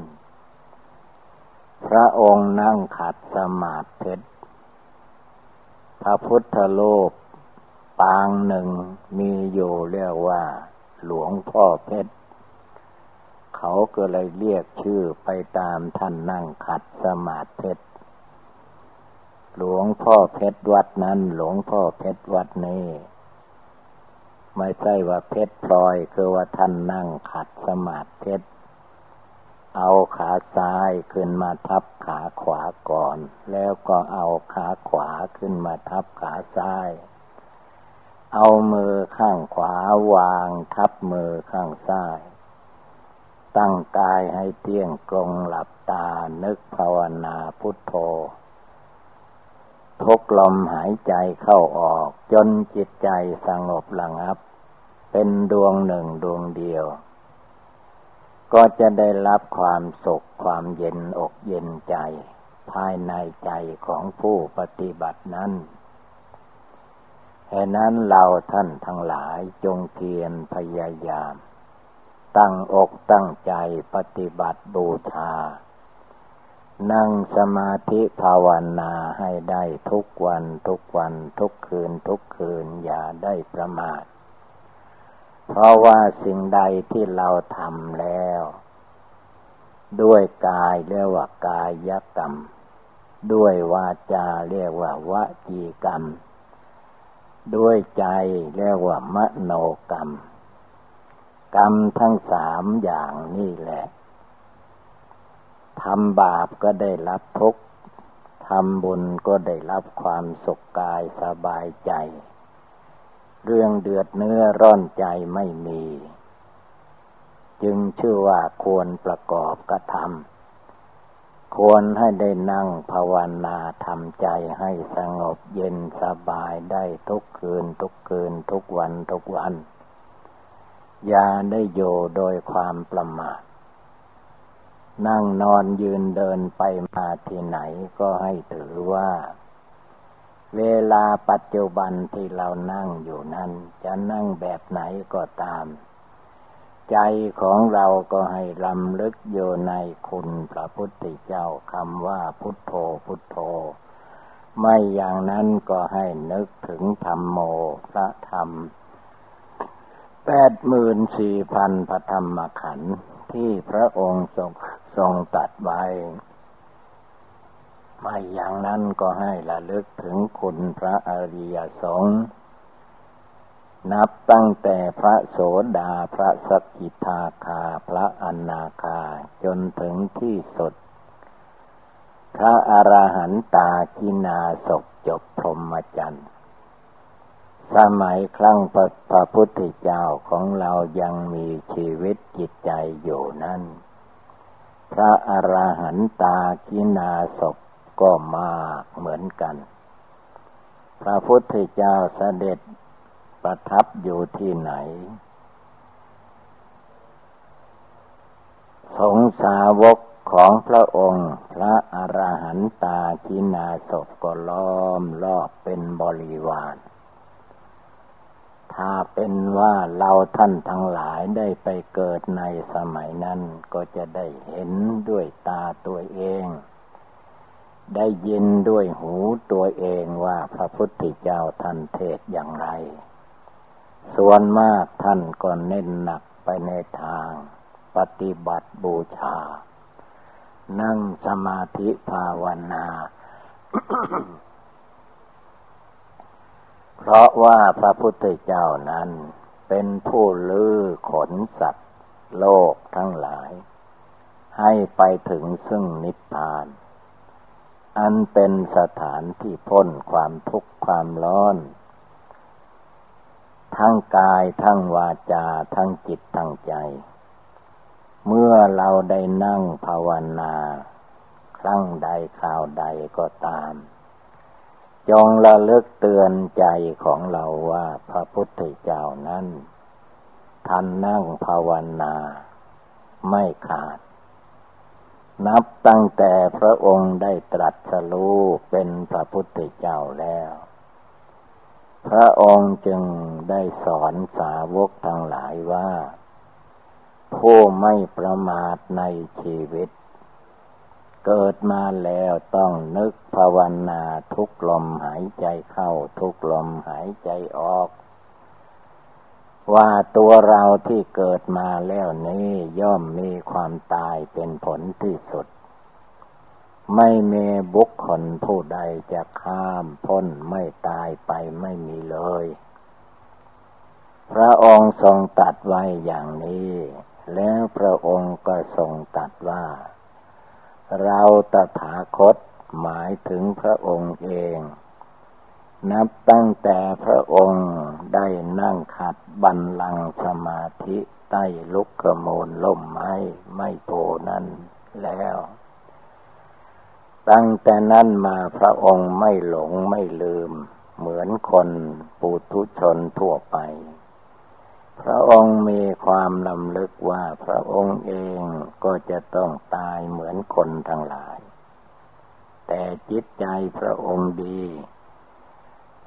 พระองค์นั่งขัดสมาธิพระพุทธโลกปางหนึ่งมีอยู่เรียกว่า หลวงพ่อเพชร เขาก็เลยเรียกชื่อไปตามท่านนั่งขัดสมาธิหลวงพ่อเพชรวัดนั้น หลวงพ่อเพชรวัดนี้ ไม่ใช่ว่าเพชรพลอยคือว่าท่านนั่งขัดสมาธิเอาขาซ้ายขึ้นมาทับขาขวาก่อน แล้วก็เอาขาขวาขึ้นมาทับขาซ้าย เอามือข้างขวาวางทับมือข้างซ้าย ตั้งกายให้เที่ยงตรงหลับตานึกภาวนาพุทโธ ทุกลมหายใจเข้าออก จนจิตใจสงบระงับ เป็นดวงหนึ่งดวงเดียว ก็จะได้รับความสุขความเย็นอกเย็นใจ ภายในใจของผู้ปฏิบัตินั้นแห่นั้นเราท่านทั้งหลายจงเพียรพยายาม ตั้งอกตั้งใจปฏิบัติบูชา นั่งสมาธิภาวนาให้ได้ทุกวันทุกวันทุกคืนทุกคืนอย่าได้ประมาท เพราะว่าสิ่งใดที่เราทำแล้ว ด้วยกายเรียกว่ากายกรรม ด้วยวาจาเรียกว่าวจีกรรม ด้วยใจเรียกว่ามโนกรรม กรรมทั้งสามอย่างนี่แหละ ทำบาปก็ได้รับทุกข์ ทำบุญก็ได้รับความสุขกายสบายใจ เรื่องเดือดเนื้อร้อนใจไม่มี จึงชื่อว่าควรประกอบกระทำควรให้ได้นั่งภาวนาทำใจให้สงบเย็นสบายได้ทุกคืนทุกคืนทุกวันทุกวัน อย่าได้โยโดยความประมาท นั่งนอนยืนเดินไปมาที่ไหนก็ให้ถือว่า เวลาปัจจุบันที่เรานั่งอยู่นั้น จะนั่งแบบไหนก็ตาม ใจของเราก็ให้ลำลึกอยู่ในคุณพระพุทธเจ้าคำว่าพุทโธพุทโธ ไม่อย่างนั้นก็ให้นึกถึงธรรมโมพระธรรม แปดหมื่นสี่พันพระธรรมขันธ์ที่พระองค์ทรงทรงตัดไว้ ไม่อย่างนั้นก็ให้ระลึกถึงคุณพระอริยสงฆ์นับตั้งแต่พระโสดาพระสกิทาคา พระอนาคา จนถึงที่สุด พระอรหันตากินาศจบพรหมจรรย์ สมัยครั้งพระพระพุทธเจ้าของเรายังมีชีวิตจิตใจอยู่นั้น พระอรหันตากินาศก็มากเหมือนกัน พระพุทธเจ้าเสด็จประทับอยู่ที่ไหน สงสาวกของพระองค์ พระอรหันตากินาศก็ล้อมรอบเป็นบริวาร ถ้าเป็นว่าเราท่านทั้งหลายได้ไปเกิดในสมัยนั้น ก็จะได้เห็นด้วยตาตัวเอง ได้ยินด้วยหูตัวเองว่าพระพุทธเจ้าท่านเทศอย่างไร ส่วนมากท่านก็เน้นหนักไปในทางปฏิบัติบูชา นั่งสมาธิภาวนา เพราะว่าพระพุทธเจ้านั้นเป็นผู้ลือขนสัตว์ โลกทั้งหลาย ให้ไปถึงซึ่งนิพพาน อันเป็นสถานที่พ้นความทุกข์ความร้อน ทั้งกายทั้งวาจาทั้งจิตทั้งใจ เมื่อเราได้นั่งภาวนา ครั้งใดคราวใดก็ตาม จงระลึกเตือนใจของเราว่าพระพุทธเจ้านั้นท่านนั่งภาวนาไม่ขาด นับตั้งแต่พระองค์ได้ตรัสรู้เป็นพระพุทธเจ้าแล้ว พระองค์จึงได้สอนสาวกทั้งหลายว่า ผู้ไม่ประมาทในชีวิต เกิดมาแล้วต้องนึกภาวนาทุกลมหายใจเข้าทุกลมหายใจออก ว่าตัวเราที่เกิดมาแล้วนี้ย่อมมีความตายเป็นผลที่สุด ไม่มีบุคคลผู้ใดจะข้ามพ้นไม่ตายไปไม่มีเลย พระองค์ทรงตัดไว้อย่างนี้ แล้วพระองค์ก็ทรงตัดว่า เราตถาคตหมายถึงพระองค์เอง นับตั้งแต่พระองค์ได้นั่งขัดบันลังสมาธิใต้ลุกขโมลล่มไม้ไม่โพนั้นแล้ว ตั้งแต่นั้นมาพระองค์ไม่หลงไม่ลืม เหมือนคนปุถุชนทั่วไป พระองค์มีความลำลึกว่าพระองค์เองก็จะต้องตายเหมือนคนทั้งหลาย แต่จิตใจพระองค์ดี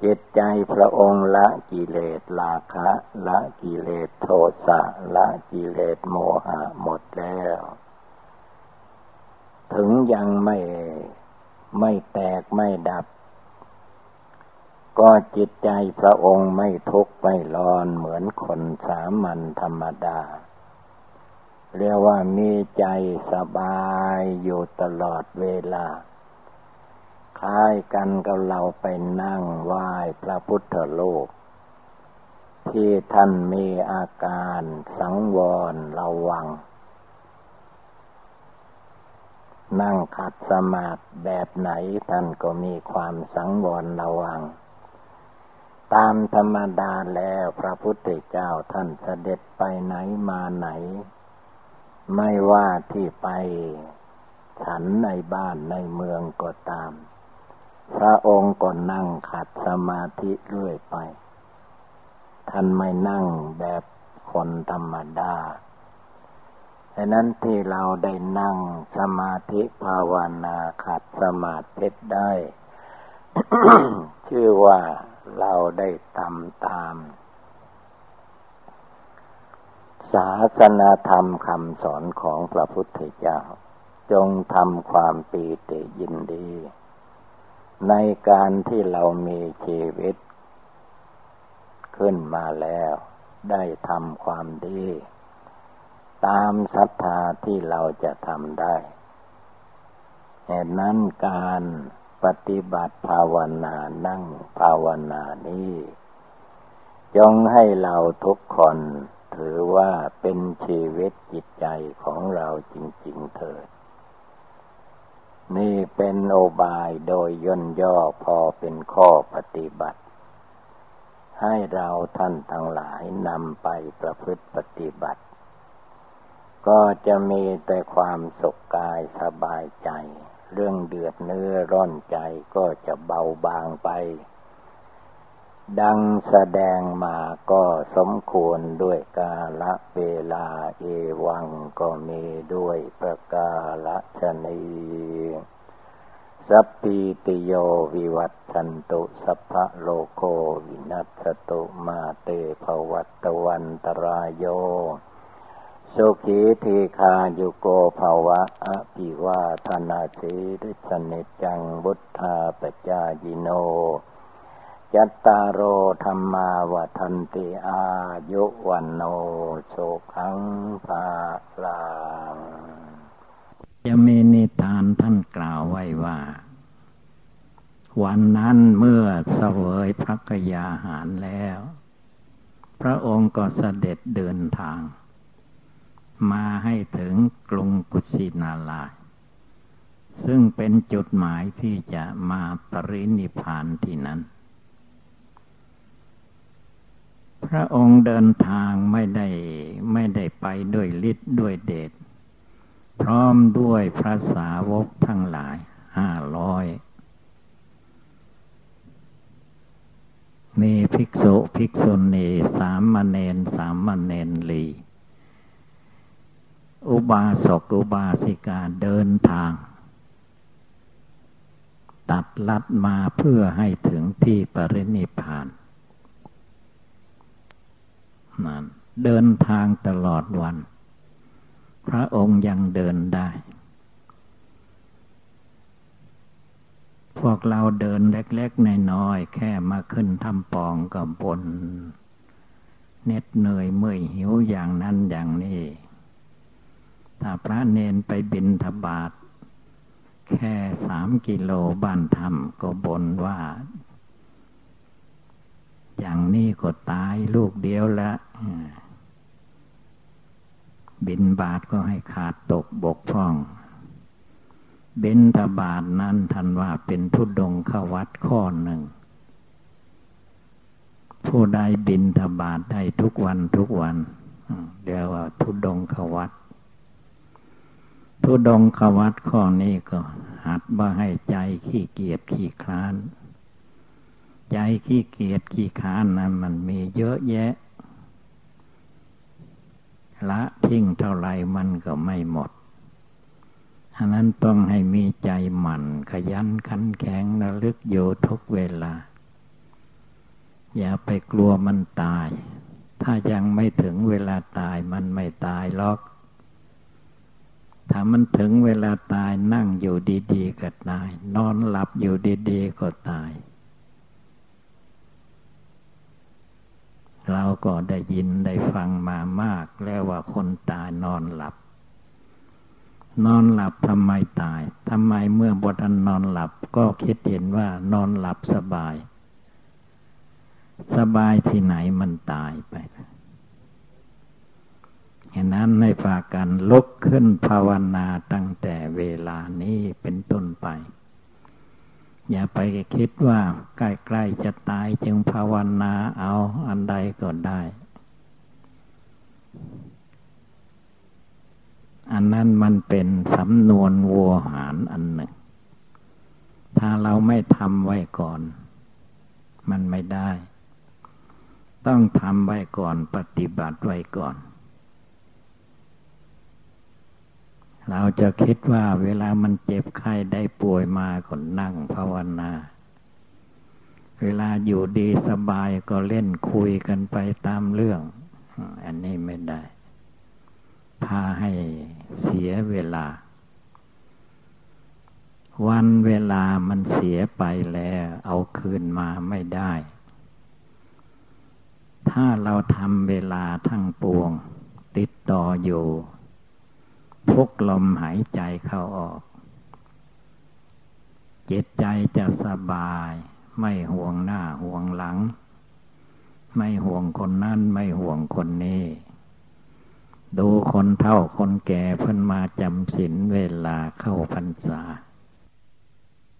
จิตใจพระองค์ละกิเลสราคะ ละกิเลสโทสะละกิเลสโมหะหมดแล้ว ถึงยังไม่ไม่แตกไม่ดับ ก็จิตใจพระองค์ไม่ทุกข์ไม่ร้อนเหมือนคนสามัญธรรมดา เรียกว่ามีใจสบายอยู่ตลอดเวลาคล้ายกันกับเราไปนั่งไหว้พระพุทธโลก ที่ท่านมีอาการสังวรระวัง นั่งขัดสมาธิแบบไหนท่านก็มีความสังวรระวัง ตามธรรมดาแล้วพระพุทธเจ้าท่านเสด็จไปไหนมาไหน ไม่ว่าที่ไปฉันในบ้านในเมืองก็ตาม พระองค์ก็นั่งขัดสมาธิเรื่อยไป ท่านไม่นั่งแบบคนธรรมดาดังนั้นที่เราได้นั่งสมาธิภาวนาขัดสมาธิได้ ชื่อว่า เราได้ทำตาม ศาสนาธรรมคำสอนของพระพุทธเจ้า จงทำความปีติยินดี ในการที่เรามีชีวิต ขึ้นมาแล้ว ได้ทำความดี ตามศรัทธาที่เราจะทำได้เหตุนั้นการ ปฏิบัติภาวนานั่งภาวนานี้ จงให้เราทุกคนถือว่าเป็นชีวิตจิตใจของเราจริง ๆเถิด นี่เป็นโอบายโดยย่นย่อพอเป็นข้อปฏิบัติ ให้เราท่านทั้งหลายนำไปประพฤติปฏิบัติ ก็จะมีแต่ความสุขกายสบายใจ เรื่องเดือดเนื้อร้อนใจก็จะเบาบางไป ดังแสดงมาก็สมควรด้วยกาละเวลาเอวังก็มีด้วยประกาละชนีสัพพิติโยวิวัตชันตุสัพพะโลโควินัสตุมาเตภวัตวันตรายโย สุขีทีคายุโกภาวะอภิวาธนาสีริสนิจังบุทธาปจายิโน จัตตารโอธรรมาวันติอายุวันโนสุขังภาลัง
จะมีนิทานท่านกล่าวไว้ว่า วันนั้นเมื่อเสวยพระกยาหารแล้ว พระองค์ก็เสด็จเดินทาง มาให้ถึงกรุงกุสินาลา ซึ่งเป็นจุดหมายที่จะมาปรินิพานที่นั้น พระองค์เดินทางไม่ได้ไม่ได้ไปด้วยฤทธิ์ด้วยเดช พร้อมด้วยพระสาวกทั้งหลายห้าร้อยมีภิกษุภิกษุณีสามมเณรสามมเณรลี อุบาสกอุบาสิกาเดินทาง ตัดลัดมาเพื่อให้ถึงที่ปรินิพานนั้นเดินทางตลอดวัน พระองค์ยังเดินได้ พวกเราเดินเล็กๆน้อยๆแค่มาขึ้นทำปองกับบนเน็ดเหนื่อยเมื่อยหิวอย่างนั้นอย่างนี้ ถ้าพระเนนไปบินทบาทแค่สามกิโลบ้านธรรมก็บนว่า อย่างนี้ก็ตายลูกเดียวละบินบาทก็ให้ขาดตกบกพร่องเบนทบาทนั้นทันว่าเป็นทุดงขวัดข้อหนึ่ง ผู้ใดบินทบาทได้ทุกวันทุกวันเรียกว่าทุดงขวัด ทุดงขวัดข้อนี้ก็ หัดบ่ให้ใจขี้เกียจขี้คลาน ใจขี้เกียจขี้ค้านนั้นมันมีเยอะแยะ ละทิ้งเท่าไรมันก็ไม่หมดฉะนั้นต้องให้มีใจหมั่นขยันขันแข็งระลึกอยู่ทุกเวลา อย่าไปกลัวมันตาย ถ้ายังไม่ถึงเวลาตายมันไม่ตายหรอก ถ้ามันถึงเวลาตายนั่งอยู่ดีๆก็ตาย นอนหลับอยู่ดีๆก็ตาย เราก็ได้ยินได้ฟังมามาก แล้วว่าคนตายนอนหลับ นอนหลับทำไมตายทำไมเมื่อบทันนอนหลับก็คิดเห็นว่านอนหลับสบาย สบายที่ไหนมันตายไป ฉะนั้นในฝากกันลุกขึ้นภาวนาตั้งแต่เวลานี้เป็นต้นไป อย่าไปคิดว่าใกล้ๆจะตายจึงภาวนาเอาอันใดก็ได้ อันนั้นมันเป็นสำนวนวัวหารอันหนึ่ง ถ้าเราไม่ทำไว้ก่อน มันไม่ได้ ต้องทำไว้ก่อนปฏิบัติไว้ก่อน เราจะคิดว่าเวลามันเจ็บไข้ได้ป่วยมาก็นั่งภาวนา เวลาอยู่ดีสบายก็เล่นคุยกันไปตามเรื่อง อันนี้ไม่ได้ พาให้เสียเวลา วันเวลามันเสียไปแล้ว เอาคืนมาไม่ได้ ถ้าเราทำเวลาทั้งปวง ติดต่ออยู่ พุกลมหายใจเข้าออก จิตใจจะสบาย ไม่ห่วงหน้าห่วงหลัง ไม่ห่วงคนนั้นไม่ห่วงคนนี้ดูคนเท่าคนแก่เพิ่นมาจำศีลเวลาเข้าพรรษา